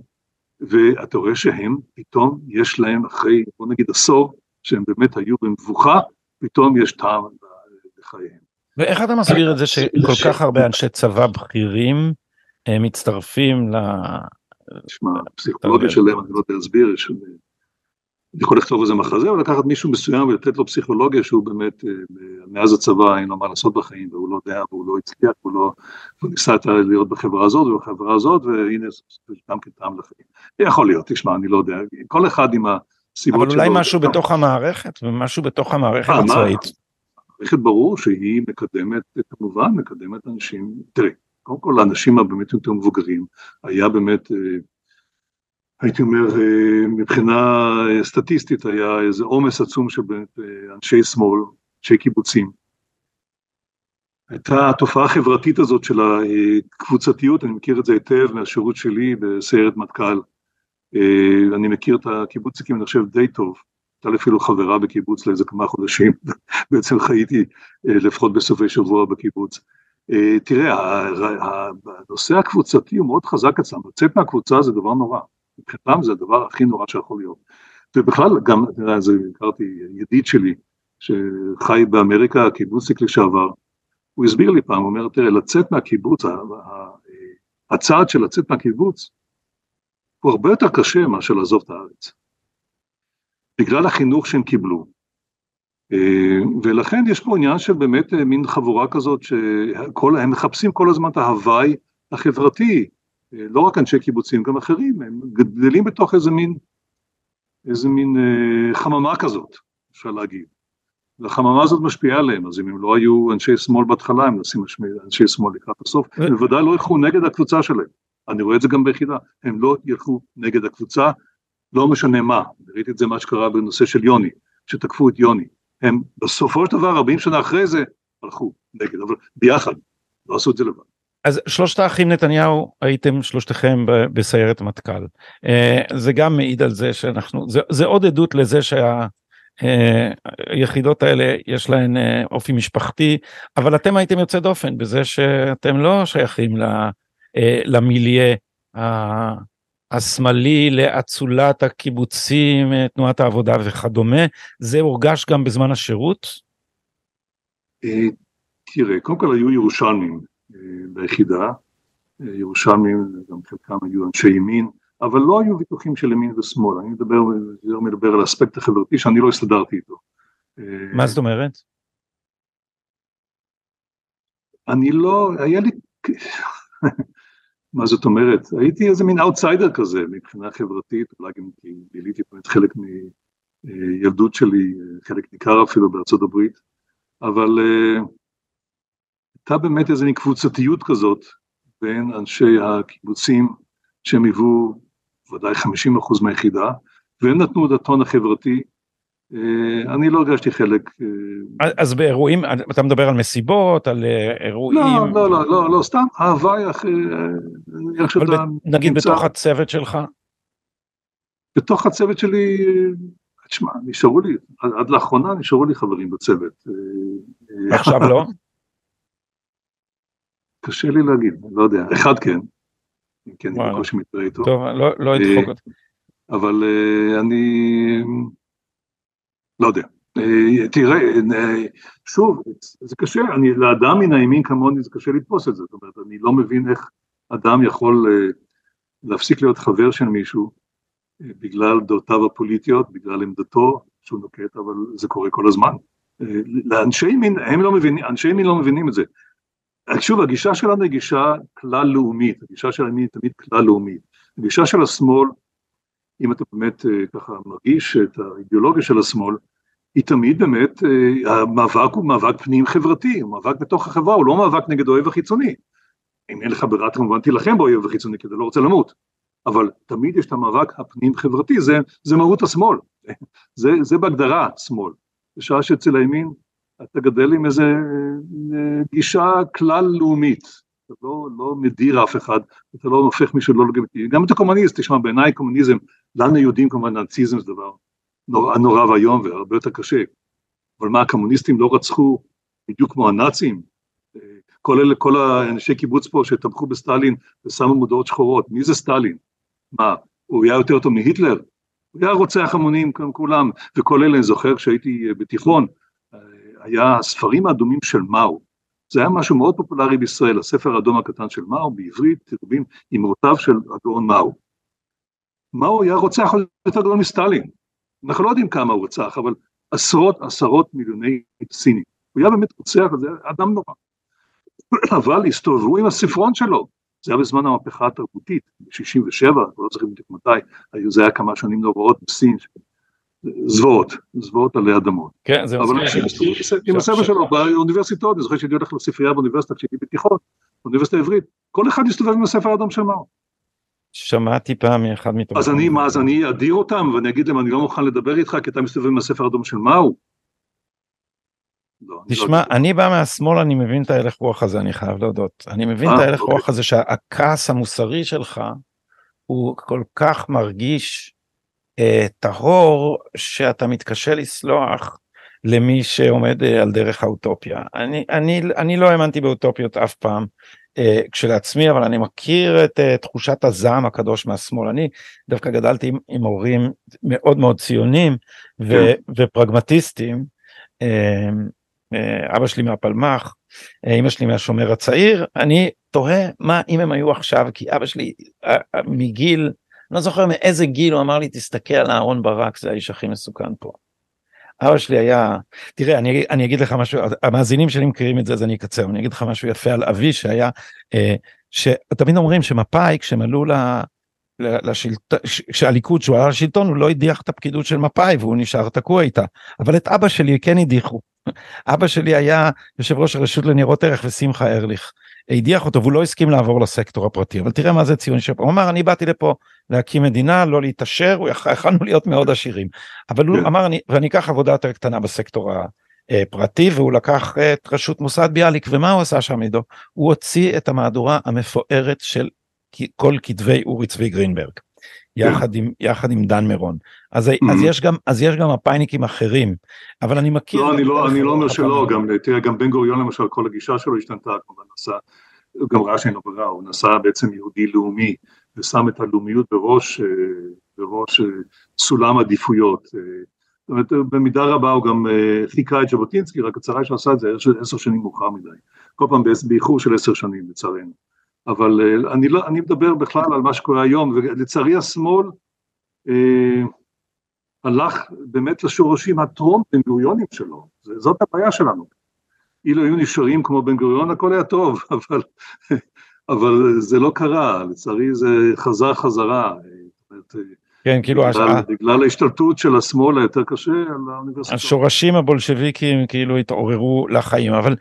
ואתה רואה שהם פתאום יש להם אחרי בוא נגיד עשור שהם באמת היו במבוכה, פתאום יש טעם בחייהם. ואיך אתה מסביר את זה שכל כך הרבה אנשי צבא בכירים אה, מצטרפים ל... תשמע, פסיכולוגיה שלהם, אני לא יודע להסביר, אני יכול לכתוב איזה מחזה, או לקחת מישהו מסוים ולתת לו פסיכולוגיה שהוא באמת, אה, מאז הצבא אין לו מה לעשות בחיים, והוא לא יודע, והוא לא הצליח, והוא לא, הוא ניסה להיות בחברה הזאת ובחברה הזאת, והנה, זה גם כן טעם לחיים. יכול להיות, תשמע, אני לא יודע, כל אחד עם הסיבות שלו. אבל אולי משהו בתוך המערכת, ומשהו בתוך המערכת אה, הצבאית. המערכת ברור שהיא מקדמת, כמובן, מקדמת אנשים, תראה, קודם כל האנשים הבאמת יותר מבוגרים, היה באמת אה, הייתי אומר, אה, מבחינה אה, סטטיסטית היה איזה עומס עצום של אנשי שמאל, אנשי קיבוצים. הייתה התופעה החברתית הזאת של הקבוצתיות, אני מכיר את זה היטב מהשירות שלי בסיירת מטכ"ל. אני מכיר את הקיבוצניקים, אני חושב, די טוב. הייתה לי אפילו חברה בקיבוץ לאיזה כמה חודשים, [LAUGHS] בעצם חייתי לפחות בסופי שבוע בקיבוץ. תראה, הנושא הקבוצתי הוא מאוד חזק אצלם, לצאת מהקבוצה זה דבר נורא. מבחינתם זה הדבר הכי נורא שיכול להיות. ובכלל גם, יודע, זה הכרתי ידיד שלי שחי באמריקה, קיבוצניק לשעבר, הוא הסביר לי פעם, הוא אומר, תראה, לצאת מהקיבוץ, הצעד של לצאת מהקיבוץ, הוא הרבה יותר קשה מאשר לעזוב את הארץ. בגלל החינוך שהם קיבלו. אה, ולכן יש פה עניין של באמת אה, מין חבורה כזאת שהם מחפשים כל הזמן את ההוואי החברתי, לא רק אנשי קיבוצים, גם אחרים, הם גדלים בתוך איזה מין, איזה מין אה, חממה כזאת, אפשר להגיד. והחממה הזאת משפיעה עליהם, אז אם הם לא היו אנשי שמאל בהתחלה, הם נשים אנשי שמאל לקראת הסוף, הם בוודאי לא ילכו נגד הקבוצה שלהם. אני רואה את זה גם ביחידה, הם לא ילכו נגד הקבוצה, לא משנה מה. ראיתי את זה מה שקרה בנושא של יוני, שתקפו את יוני. הם בסופו של דבר, 40 שנה אחרי זה, הלכו נגד, אבל ביחד, לא עשו את זה לבד. אז שלושת האחים נתניהו הייתם שלושתכם בסיירת מטכ"ל. זה גם מעיד על זה שאנחנו, זה, זה עוד עדות לזה שהיחידות האלה יש להן אופי משפחתי, אבל אתם הייתם יוצא דופן בזה שאתם לא שייכים למיליה השמאלי לאצולת הקיבוצים, תנועת העבודה וכדומה, זה הורגש גם בזמן השירות? תראה, קודם כל היו ירושלמים אה, ביחידה, אה, ירושלמים, גם חלקם היו אנשי ימין, אבל לא היו ויכוחים של ימין ושמאל, אני מדבר, מדבר על האספקט החברתי שאני לא הסתדרתי איתו. מה זאת אומרת? אני לא, היה לי, [LAUGHS] מה זאת אומרת? הייתי איזה מין אאוטסיידר כזה מבחינה חברתית, אולי גם כי ביליתי באמת חלק מילדות שלי, חלק ניכר אפילו בארצות הברית, אבל uh, הייתה באמת איזו קבוצתיות כזאת בין אנשי הקיבוצים שהם היוו ודאי 50% מהיחידה, והם נתנו את הטון החברתי. Uh, אני לא הרגשתי חלק. Uh, אז באירועים, אתה מדבר על מסיבות, על אירועים? לא, לא, לא, לא, לא סתם אהבה, איך שאתה... נגיד. בתוך הצוות שלך? בתוך הצוות שלי תשמע, נשארו לי, עד, לאחרונה נשארו לי חברים בצוות. עכשיו לא? [LAUGHS] קשה לי להגיד, לא יודע, אחד כן, כן, אני בקושי מתראה איתו. טוב, לא, לא אדחוק אותך. אבל אני, לא יודע. תראה, שוב, זה קשה, אני, לאדם מן הימין כמוני זה קשה לתפוס את זה, זאת אומרת, אני לא מבין איך אדם יכול להפסיק להיות חבר של מישהו, בגלל דעותיו הפוליטיות, בגלל עמדתו שהוא נוקט, אבל זה קורה כל הזמן. לאנשי ימין, הם לא מבינים, אנשי ימין לא מבינים את זה. שוב, הגישה שלנו היא גישה כלל לאומית, הגישה של הימין היא תמיד כלל לאומית. הגישה של השמאל, אם אתה באמת אה, ככה מרגיש את האידיאולוגיה של השמאל, היא תמיד באמת, אה, המאבק הוא מאבק פנים חברתי, הוא מאבק בתוך החברה, הוא לא מאבק נגד האויב החיצוני. אם אין לך ברירה כמובן תילחם באויב החיצוני כי אתה לא רוצה למות. אבל תמיד יש את המאבק הפנים חברתי, זה, זה מהות השמאל, [LAUGHS] זה, זה בהגדרה שמאל. בשעה שאצל הימין אתה גדל עם איזה אה, גישה כלל לאומית, אתה לא, לא מדיר אף אחד, אתה לא הופך מישהו לא לגיטימי, גם את הקומוניסט, תשמע בעיניי קומוניזם, לנו יהודים כמובן נאציזם זה דבר נורא, נורא ואיום והרבה יותר קשה, אבל מה הקומוניסטים לא רצחו בדיוק כמו הנאצים? אה, כל אלה, כל האנשי קיבוץ פה שתמכו בסטלין ושמו מודעות שחורות, מי זה סטלין? מה, הוא היה יותר טוב מהיטלר? הוא היה רוצח המונים כמו כולם, וכל אלה, אני זוכר כשהייתי בתיכון, היה הספרים האדומים של מאו, זה היה משהו מאוד פופולרי בישראל, הספר האדום הקטן של מאו, בעברית, תרגומים אמרותיו של הגאון מאו. מאו היה רוצח יותר גדול מסטלין, אנחנו לא יודעים כמה הוא רוצח, אבל עשרות עשרות מיליוני סינים, הוא היה באמת רוצח, זה אדם נורא. אבל הסתובבו עם הספרון שלו, זה היה בזמן המהפכה התרבותית, ב-67, לא זוכרים בדיוק מתי, זה היה כמה שנים נוראות בסין, זוועות, זוועות עלי אדמות. כן, זה אבל עם הסבא שלו באוניברסיטאות, אני זוכר שהייתי הולך לספרייה באוניברסיטה כשהייתי בתיכון, באוניברסיטה העברית, כל אחד הסתובב עם הספר האדום של מאו. שמעתי פעם מאחד מתוך... אז אני, מה, אז אני אדיר אותם ואני אגיד להם, אני לא מוכן לדבר איתך כי אתה מסתובב עם הספר האדום של מאו? לא, תשמע, אני בא מהשמאל, אני מבין את ההלך רוח הזה, אני חייב להודות. אני מבין את אה, ההלך אוקיי. רוח הזה שהכעס המוסרי שלך הוא כל כך מרגיש טהור, שאתה מתקשה לסלוח למי שעומד אה, על דרך האוטופיה. אני, אני, אני לא האמנתי באוטופיות אף פעם כשלעצמי, אבל אני מכיר את תחושת הזעם הקדוש מהשמאל. אני דווקא גדלתי עם, עם הורים מאוד מאוד ציונים ו, כן. ופרגמטיסטים. אה, אבא שלי מהפלמ"ח, אה, אמא שלי מהשומר הצעיר, אני תוהה מה אם הם היו עכשיו, כי אבא שלי אה, מגיל, לא זוכר מאיזה גיל הוא אמר לי תסתכל על אהרון ברק זה האיש הכי מסוכן פה. אבא שלי היה, תראה אני, אני אגיד לך משהו, המאזינים שלי מכירים את זה אז אני אקצר, אני אגיד לך משהו יפה על אבי שהיה, שתמיד אומרים שמפא"י כשהם עלו ל... לשלטון, כשהליכוד שהוא עלה לשלטון הוא לא הדיח את הפקידות של מפא"י והוא נשאר תקוע איתה, אבל את אבא שלי כן הדיחו. אבא שלי היה יושב ראש הרשות לניירות ערך ושמחה ארליך. הדיח אותו והוא לא הסכים לעבור לסקטור הפרטי אבל תראה מה זה ציון שפה הוא אמר אני באתי לפה להקים מדינה לא להתעשר יכלנו להיות מאוד עשירים אבל הוא כן. אמר אני ואני אקח עבודה יותר קטנה בסקטור אה, פרטי והוא לקח את רשות מוסד ביאליק ומה הוא עשה שם עידו? הוא הוציא את המהדורה המפוארת של כל כתבי אורי צבי גרינברג. יחד עם יחד עם דן מירון. אז, mm-hmm. אז יש גם אז יש גם מפאיניקים אחרים אבל אני מכיר לא אני לא אני לא אומר שלא גם תראה גם בן גוריון למשל כל הגישה שלו השתנתה כמובן נסע גם ראה שאין לו ברירה הוא נסע בעצם יהודי לאומי ושם את הלאומיות בראש אה, בראש אה, סולם עדיפויות. אה, זאת אומרת במידה רבה הוא גם חיכה את ז'בוטינסקי רק הצרה שעשה את זה עשר שנים מאוחר מדי. כל פעם באיחור של עשר שנים לצערנו אבל אה, אני, לא, אני מדבר בכלל על מה שקורה היום, ולצערי השמאל אה, הלך באמת לשורשים הטרום בן גוריונים שלו, זאת הבעיה שלנו. אילו היו נשארים כמו בן גוריון הכל היה טוב, [LAUGHS] אבל, אבל זה לא קרה, לצערי זה חזר חזרה. אה, כן, כאילו... בגלל, הש... בגלל ההשתלטות של השמאל היותר קשה על האוניברסיטה. השורשים הבולשביקים כאילו התעוררו לחיים, אבל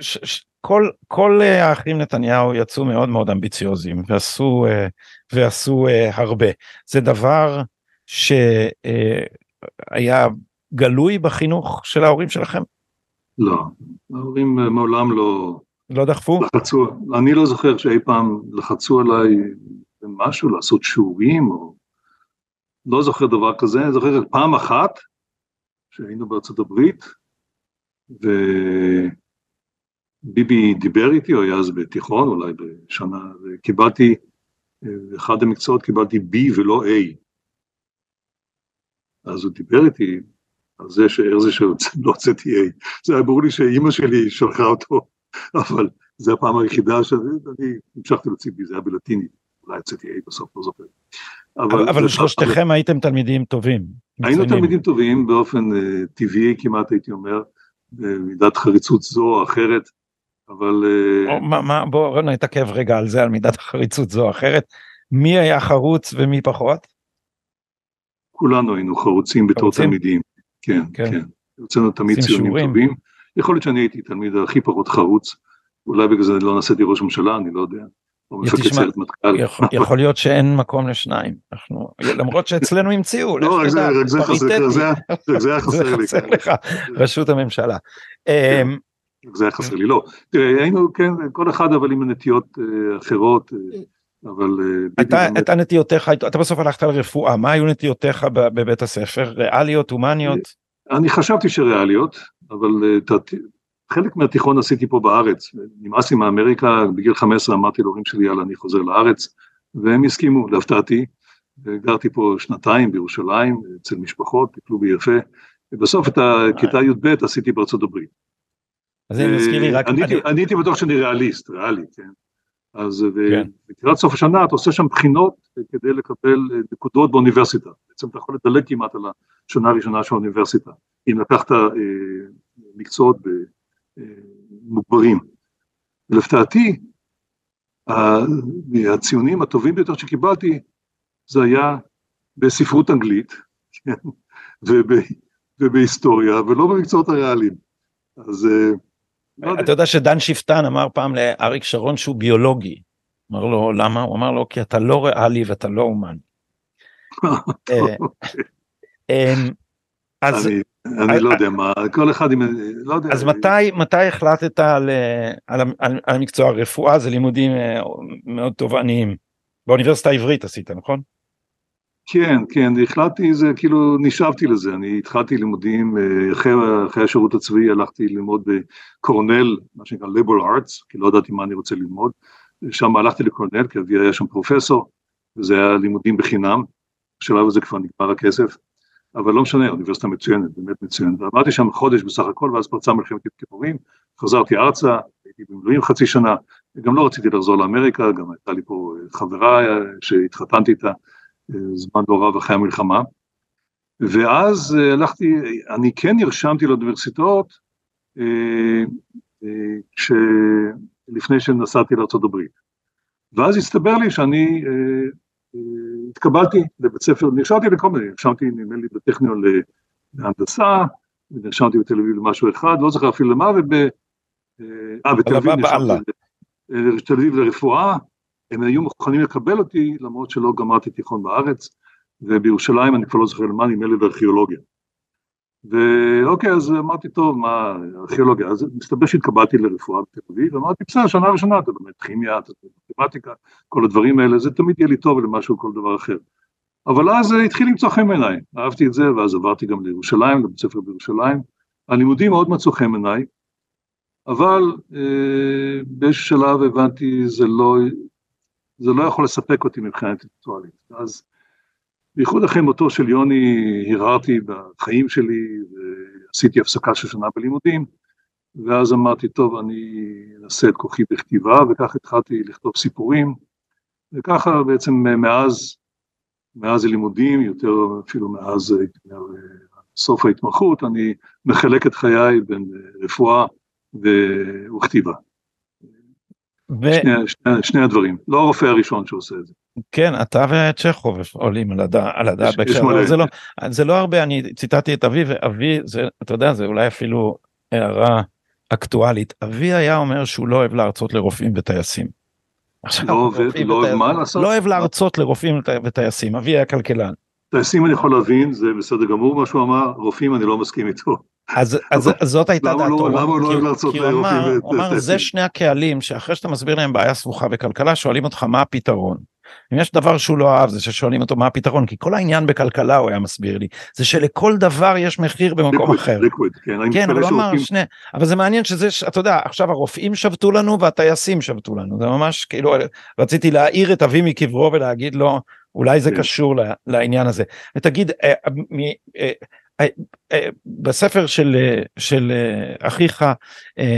ש, ש, כל, כל אה, האחים נתניהו יצאו מאוד מאוד אמביציוזיים ועשו, אה, ועשו אה, הרבה. זה דבר שהיה גלוי בחינוך של ההורים שלכם? לא, ההורים מעולם לא... לא דחפו? לחצו, אני לא זוכר שאי פעם לחצו עליי משהו, לעשות שיעורים, או... לא זוכר דבר כזה, אני זוכר פעם אחת שהיינו בארצות הברית, ו... ביבי דיבר איתי, הוא היה אז בתיכון, אולי בשנה, וקיבלתי, אחד המקצועות קיבלתי B ולא A. אז הוא דיבר איתי על זה שאיך זה שלא הוצאתי A. זה היה ברור לי שאימא שלי שלחה אותו, אבל זו הפעם היחידה שאני המשכתי להוציא B, זה היה בלטינית, אולי הוצאתי A בסוף, לא זוכר. אבל, אבל שלושתכם הייתם תלמידים טובים. היינו תלמידים טובים באופן uh, טבעי כמעט הייתי אומר, במידת חריצות זו או אחרת. אבל... אה, מה, מה, בוא נתעכב רגע על זה, על מידת החריצות זו או אחרת. מי היה חרוץ ומי פחות? כולנו היינו חרוצים בתור תלמידים, כן, כן. כן. הוצאנו תמיד ציונים שיעורים. טובים. יכול להיות שאני הייתי תלמיד הכי פחות חרוץ, אולי בגלל זה לא נעשיתי ראש ממשלה, אני לא יודע. יכול, יכול להיות שאין מקום לשניים, אנחנו, למרות שאצלנו המציאו, לא, רק זה, רק זה חסר, לי. לך, ראשות הממשלה. כן. זה היה חסר לי, לא. תראה, היינו, כן, כל אחד אבל עם נטיות אה, אחרות, אה, אבל... אה, אתה, אתה נטיותיך, אתה בסוף הלכת לרפואה, מה היו נטיותיך בבית הספר? ריאליות, הומניות? אני חשבתי שריאליות, אבל חלק מהתיכון עשיתי פה בארץ, נמאס לי מאמריקה, בגיל 15 אמרתי להורים שלי, יאללה, אני חוזר לארץ, והם הסכימו, להפתעתי, גרתי פה שנתיים בירושלים, אצל משפחות, טיפלו בי יפה, ובסוף את הכיתה י"ב עשיתי בארצות הברית. אז זה מזכיר לי רק... אני הייתי בטוח שאני ריאליסט, ריאלי, כן. אז כן. לקראת סוף השנה אתה עושה שם בחינות כדי לקבל אה, נקודות באוניברסיטה. בעצם אתה יכול לדלג כמעט על השנה הראשונה של האוניברסיטה, אם לקחת אה, מקצועות אה, מוגברים. ולפתעתי, הציונים הטובים ביותר שקיבלתי זה היה בספרות אנגלית, כן, ובהיסטוריה, ולא במקצועות הריאליים. אז אתה יודע שדן שפטן אמר פעם לאריק שרון שהוא ביולוגי. אמר לו למה? הוא אמר לו כי אתה לא ריאלי ואתה לא אומן. אה, [LAUGHS] אמ, אז אני לא יודע מה כל אחד עם לא יודע אז מתי מתי החלטת על המקצוע הרפואה זה לימודים אה, מאוד תובעניים באוניברסיטה העברית עשית נכון? כן, כן, החלטתי זה, כאילו נשאבתי לזה, אני התחלתי לימודים, אה, אחרי, אחרי השירות הצבאי הלכתי ללמוד בקורנל, מה שנקרא ליברל ארטס, כי לא ידעתי מה אני רוצה ללמוד, שם הלכתי לקורנל, כי אבי היה שם פרופסור, וזה היה לימודים בחינם, בשלב הזה כבר נגמר הכסף, אבל לא משנה, אוניברסיטה מצוינת, באמת מצוינת, ועמדתי שם חודש בסך הכל, ואז פרצה מלחמת כיפורים, חזרתי ארצה, הייתי במילואים חצי שנה, גם לא רציתי לחזור לאמריקה, גם הייתה לי פה חברה שהתחתנתי איתה, זמן לא רב אחרי המלחמה, ואז אה, הלכתי, אני כן נרשמתי לאוניברסיטאות אה, אה, לפני שנסעתי לארה"ב, ואז הסתבר לי שאני התקבלתי לבית ספר, נרשמתי לכל מיני, נרשמתי נדמה לי בטכניון להנדסה, ונרשמתי בתל אביב למשהו אחד, לא זוכר אפילו למה, וב... אה, בתל אביב נרשמתי אביב לרפואה, הם היו מוכנים לקבל אותי למרות שלא גמרתי תיכון בארץ, ובירושלים אני כבר לא זוכר למה, נדמה לי בארכיאולוגיה. ואוקיי, אז אמרתי, טוב, מה, ארכיאולוגיה, אז מסתבר שהתקבלתי לרפואה בתל אביב, ואמרתי, בסדר, שנה ראשונה, אתה באמת כימיה, אתה מתמטיקה, כל הדברים האלה, זה תמיד יהיה לי טוב למשהו, כל דבר אחר. אבל אז התחיל למצוא חן בעיניי, אהבתי את זה, ואז עברתי גם לירושלים, לבית ספר בירושלים. הלימודים מאוד מצאו חן בעיניי, אבל אה, באיזשהו שלב הבנתי, זה לא, זה לא יכול לספק אותי מבחינה אינטלקטואלית. אז בייחוד אחרי מותו של יוני הרהרתי בחיים שלי ועשיתי הפסקה של שנה בלימודים ואז אמרתי טוב אני אנסה את כוחי בכתיבה וכך התחלתי לכתוב סיפורים וככה בעצם מאז, מאז הלימודים יותר אפילו מאז סוף ההתמחות אני מחלק את חיי בין רפואה וכתיבה. ו... שני, שני, שני הדברים, לא הרופא הראשון שעושה את זה. כן, אתה וצ'כוב עולים על הדעת, על הדעת בהקשר, זה לא, זה לא הרבה, אני ציטטתי את אבי, ואבי, זה, אתה יודע, זה אולי אפילו הערה אקטואלית, אבי היה אומר שהוא לא אוהב להרצות לרופאים וטייסים. עכשיו, לא אוהב, לא אוהב מה לעשות? לא אוהב להרצות לרופאים וטייסים, אבי היה כלכלן. טייסים אני יכול להבין, זה בסדר גמור מה שהוא אמר, רופאים אני לא מסכים איתו. אז, אז, אז זאת הייתה לא- דעתו, למה הוא לא אוהב להרצות לרופאים? הוא אמר, זה שני הקהלים שאחרי שאתה מסביר להם בעיה סבוכה בכלכלה, שואלים אותך מה הפתרון. אם יש דבר שהוא לא אהב זה ששואלים אותו מה הפתרון כי כל העניין בכלכלה הוא היה מסביר לי זה שלכל דבר יש מחיר במקום ליקוויד, אחר. ליקוויד, כן, כן אבל הוא אמר שני אבל זה מעניין שזה אתה יודע עכשיו הרופאים שבתו לנו והטייסים שבתו לנו זה ממש כאילו רציתי להעיר את אבי מקברו ולהגיד לו אולי זה כן. קשור לעניין הזה ותגיד אה, אה, אה, בספר של של אחיך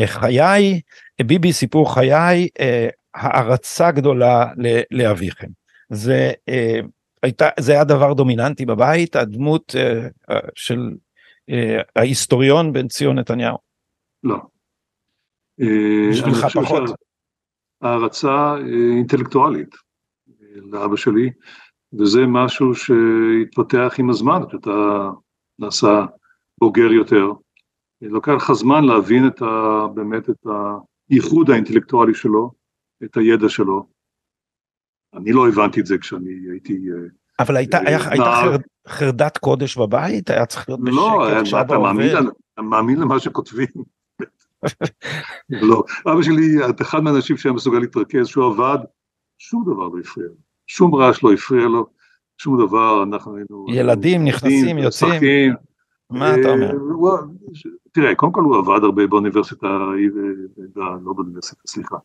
חיי ביבי סיפור חיי הערצה גדולה לאביכם. זה הייתה זה היה דבר דומיננטי בבית הדמות של ההיסטוריון בן ציון נתניהו. לא. בשבילך פחות. הערצה אינטלקטואלית לאבא שלי וזה משהו שהתפתח עם הזמן כשאתה נעשה בוגר יותר. לוקח לך זמן להבין את ה, באמת את הייחוד האינטלקטואלי שלו את הידע שלו. אני לא הבנתי את זה כשאני הייתי... אה, אבל הייתה, היה, הייתה חר, חרדת קודש בבית? היה צריך להיות לא, בשקט לא, אתה מאמין, אתה מאמין למה שכותבים. [LAUGHS] לא, אבא שלי, אחד מהאנשים שהיה מסוגל להתרכז, שהוא עבד, שום דבר לא הפריע לו, שום רעש לא הפריע לו, שום דבר, אנחנו היינו... ילדים נכנסים, יוצאים. משחקים. מה אתה אומר? אה, תראה, קודם כל הוא עבד הרבה באוניברסיטה, לא באוניברסיטה, סליחה,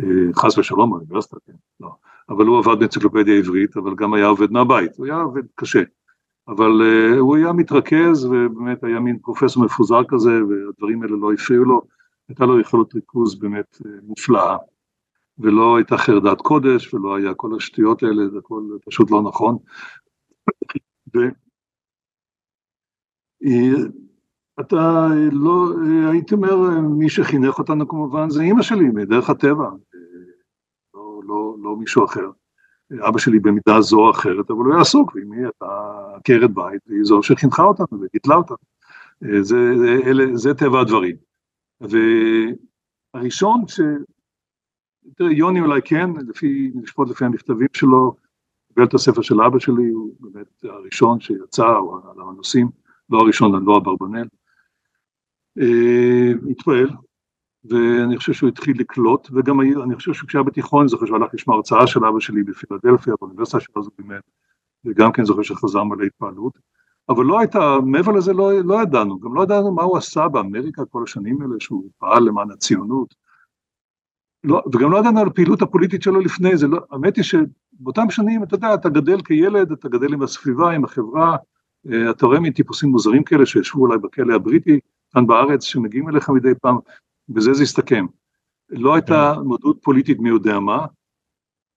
אה, חס ושלום באוניברסיטה, כן, לא, אבל הוא עבד באנציקלופדיה עברית, אבל גם היה עובד מהבית, הוא היה עובד קשה, אבל uh, הוא היה מתרכז ובאמת היה מין פרופסור מפוזר כזה והדברים האלה לא הפריעו לו, הייתה לו יכולת ריכוז באמת מופלאה, ולא הייתה חרדת קודש ולא היה כל השטויות האלה, זה הכל פשוט לא נכון. ו... אתה לא, הייתי אומר, מי שחינך אותנו כמובן זה אימא שלי, מדרך הטבע, לא, לא, לא מישהו אחר. אבא שלי במידה זו או אחרת, אבל הוא היה עסוק, ואמי הייתה עקרת בית, והיא זו שחינכה אותנו וגידלה אותנו. זה, זה, אלה, זה טבע הדברים. והראשון ש... תראה, יוני אולי כן, לפי, לשפוט לפי המכתבים שלו, קיבל את הספר של אבא שלי, הוא באמת הראשון שיצא, הוא על הנושאים, לא הראשון, לא אברבנאל. אה, התפעל, ואני חושב שהוא התחיל לקלוט, וגם אני חושב שכשהיה בתיכון זוכר שהוא הלך לשמוע הרצאה של אבא שלי בפילדלפיה, באוניברסיטה שלו זה באמת, וגם כן זוכר שחזר מלא התפעלות, אבל לא הייתה, מעבר לזה לא, לא ידענו, גם לא ידענו מה הוא עשה באמריקה כל השנים האלה, שהוא פעל למען הציונות, לא, וגם לא ידענו על הפעילות הפוליטית שלו לפני זה, לא, האמת היא שבאותם שנים, אתה יודע, אתה גדל כילד, אתה גדל עם הסביבה, עם החברה, אה, אתה רואה מין טיפוסים מוזרים כאלה שישבו אולי בכלא הבריטי, כאן בארץ שמגיעים אליך מדי פעם, בזה זה הסתכם. לא הייתה כן. מודעות פוליטית מי יודע מה.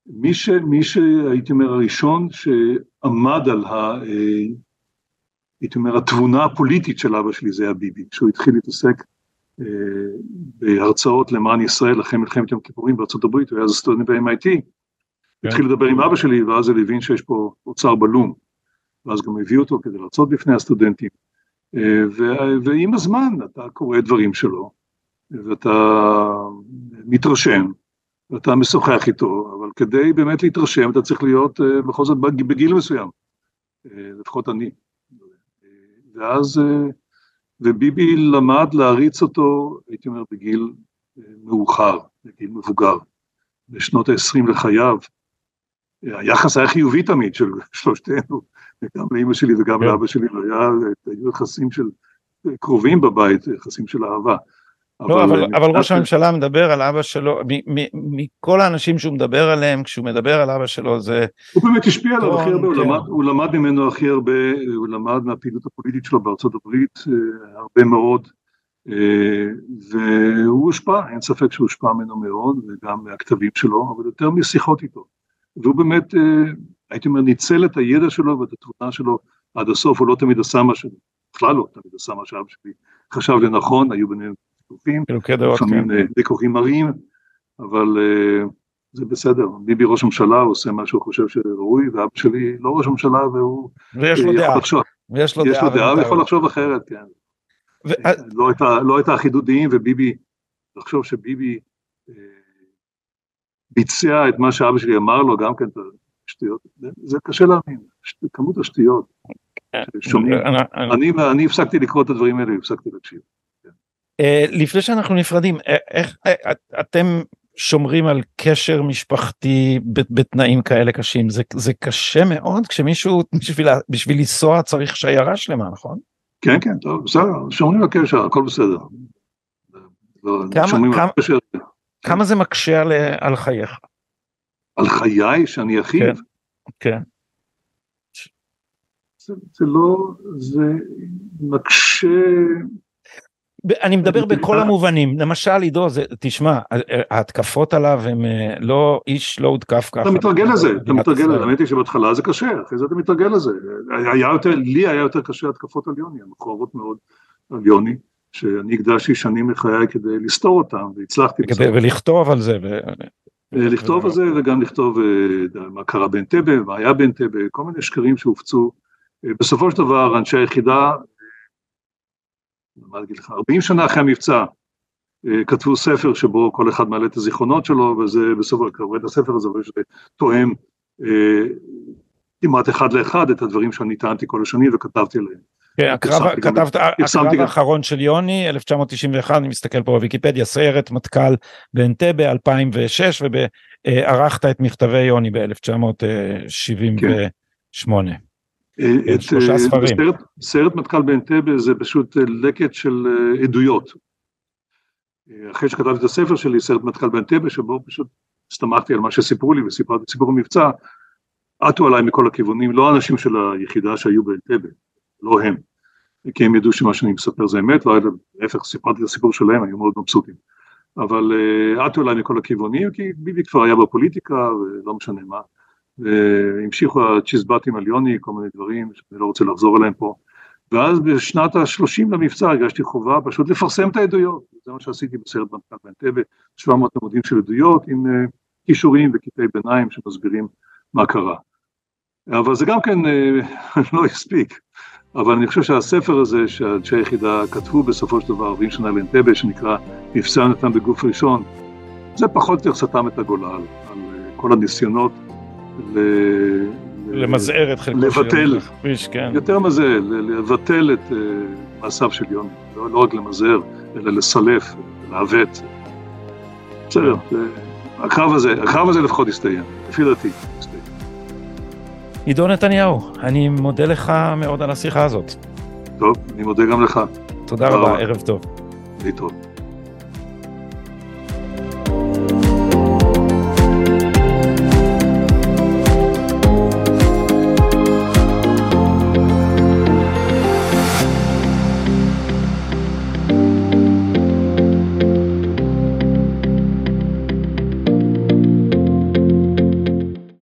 מי, ש, מי שהייתי אומר הראשון שעמד על ה... אה, הייתי אומר התבונה הפוליטית של אבא שלי זה היה ביבי, כשהוא התחיל להתעסק בהרצאות למען ישראל אחרי מלחמת יום כיפורים בארצות הברית, הוא היה אז סטודנט ב-MIT, כן. התחיל לדבר עם אבא שלי ואז הוא הבין שיש פה אוצר בלום, ואז גם הביא אותו כדי להרצות בפני הסטודנטים. ועם הזמן אתה קורא דברים שלו, ואתה מתרשם, ואתה משוחח איתו, אבל כדי באמת להתרשם אתה צריך להיות אה, בכל זאת בגיל מסוים, אה, לפחות אני. ואז וביבי למד להריץ אותו, הייתי אומר, בגיל מאוחר, בגיל מבוגר, בשנות ה-20 לחייו. היחס היה חיובי תמיד של [LAUGHS] שלושתנו, גם לאימא שלי וגם כן. לאבא שלי, היו יחסים של קרובים בבית, יחסים של אהבה. לא, אבל, אבל, אבל ראש הממשלה מדבר על אבא שלו, מכל האנשים שהוא מדבר עליהם, כשהוא מדבר על אבא שלו זה... הוא באמת השפיע עליו הכי הרבה, כן. הוא, למד, הוא למד ממנו הכי הרבה, הוא למד מהפעילות הפוליטית שלו בארצות הברית אה, הרבה מאוד, אה, והוא הושפע, אין ספק שהוא הושפע ממנו מאוד, וגם מהכתבים שלו, אבל יותר משיחות איתו. והוא באמת, אה, הייתי אומר, ניצל את הידע שלו ואת התבונה שלו עד הסוף, הוא לא תמיד עשה מה ש... בכלל לא תמיד עשה מה שאבא שלי חשב לנכון, היו ביניהם ויכוחים, לפעמים כן. ויכוחים מרים, אבל uh, זה בסדר, ביבי ראש ממשלה, עושה מה שהוא חושב שראוי, ואבא שלי לא ראש ממשלה, והוא ויש לו דעה, לחשוב, ויש לו יש דעה, לו דעה ויכול לחשוב אחרת, כן. ו... לא, הייתה, לא אחידות דעים, וביבי, לחשוב שביבי אה, ביצע את מה שאבא שלי אמר לו, גם כן, שטויות, זה קשה להאמין, כמות השטויות. שומעים, אני הפסקתי לקרוא את הדברים האלה, הפסקתי להקשיב. אה, לפני שאנחנו נפרדים, אה, איך אה, אתם שומרים על קשר משפחתי בתנאים כאלה קשים? זה, זה קשה מאוד כשמישהו בשביל, בשביל לנסוע צריך שיירה שלמה, נכון? כן, כן, טוב, בסדר, שומרים על קשר, הכל בסדר. לא, כמה, כמה, כמה זה מקשה על, על חייך? על חיי שאני אחיו? כן, כן. זה, זה לא, זה מקשה אני מדבר בכל המובנים, למשל עידו, תשמע, ההתקפות עליו הם אה, לא, איש לא הותקף ככה. אתה מתרגל לזה, אתה מתרגל לזה, האמת היא שבהתחלה זה קשה, אחרי זה אתה מתרגל לזה. היה יותר, לי היה יותר קשה התקפות על יוני, המכוערות מאוד על יוני, שאני הקדשתי שנים מחיי כדי לסתור אותם, והצלחתי. ולכתוב על זה. אה, לכתוב על זה וגם לכתוב אה, מה קרה באנטבה, מה היה באנטבה, כל מיני שקרים שהופצו. בסופו של דבר אנשי היחידה מה להגיד לך, 40 שנה אחרי המבצע, אה, כתבו ספר שבו כל אחד מעלה את הזיכרונות שלו, וזה בסופו של דבר, את הספר הזה, וזה תואם אה, כמעט אחד לאחד את הדברים שאני טענתי כל השנים וכתבתי עליהם. כן, הקרב, כתבת, הקרב האחרון של יוני, 1991, אני מסתכל פה בוויקיפדיה, סיירת מטכ"ל באנטבה 2006, וערכת את מכתבי יוני ב-1978. את, שלושה אה, ספרים. סרט, סרט מטכ"ל באנטבה זה פשוט אה, לקט של אה, עדויות. אחרי שכתבתי את הספר שלי, סרט מטכ"ל באנטבה, שבו פשוט הסתמכתי על מה שסיפרו לי וסיפרתי את סיפור המבצע, עטו עליי מכל הכיוונים, לא האנשים של היחידה שהיו באנטבה, לא הם, כי הם ידעו שמה שאני מספר זה אמת, לא להפך, סיפרתי את הסיפור שלהם, היו מאוד מבסוטים. אבל עטו עליי מכל הכיוונים, כי ביבי כבר היה בפוליטיקה, ולא משנה מה. והמשיכו הצ'יזבטים על יוני, כל מיני דברים שאני לא רוצה לחזור עליהם פה. ואז בשנת ה-30 למבצע הרגשתי חובה פשוט לפרסם את העדויות, זה מה שעשיתי בסרט מנכ"ל באנטבה, 700 עמודים של עדויות עם uh, כישורים וקטעי ביניים שמסבירים מה קרה. אבל זה גם כן uh, [LAUGHS] לא הספיק, אבל אני חושב שהספר הזה שאנשי היחידה כתבו בסופו של דבר 40 שנה לאנטבה, שנקרא מבצע נתן בגוף ראשון, זה פחות או יותר סתם את הגולל על uh, כל הניסיונות למזער את חלקו של הכביש, כן. יותר מזה, לבטל את uh, מעשיו של יוני, לא, לא רק למזער, אלא לסלף, לעוות. בסדר, כן. הקרב הזה, הקרב הזה לפחות הסתיים, לפי דעתי. עידו נתניהו, אני מודה לך מאוד על השיחה הזאת. טוב, אני מודה גם לך. תודה רבה, ערב טוב. להתראות.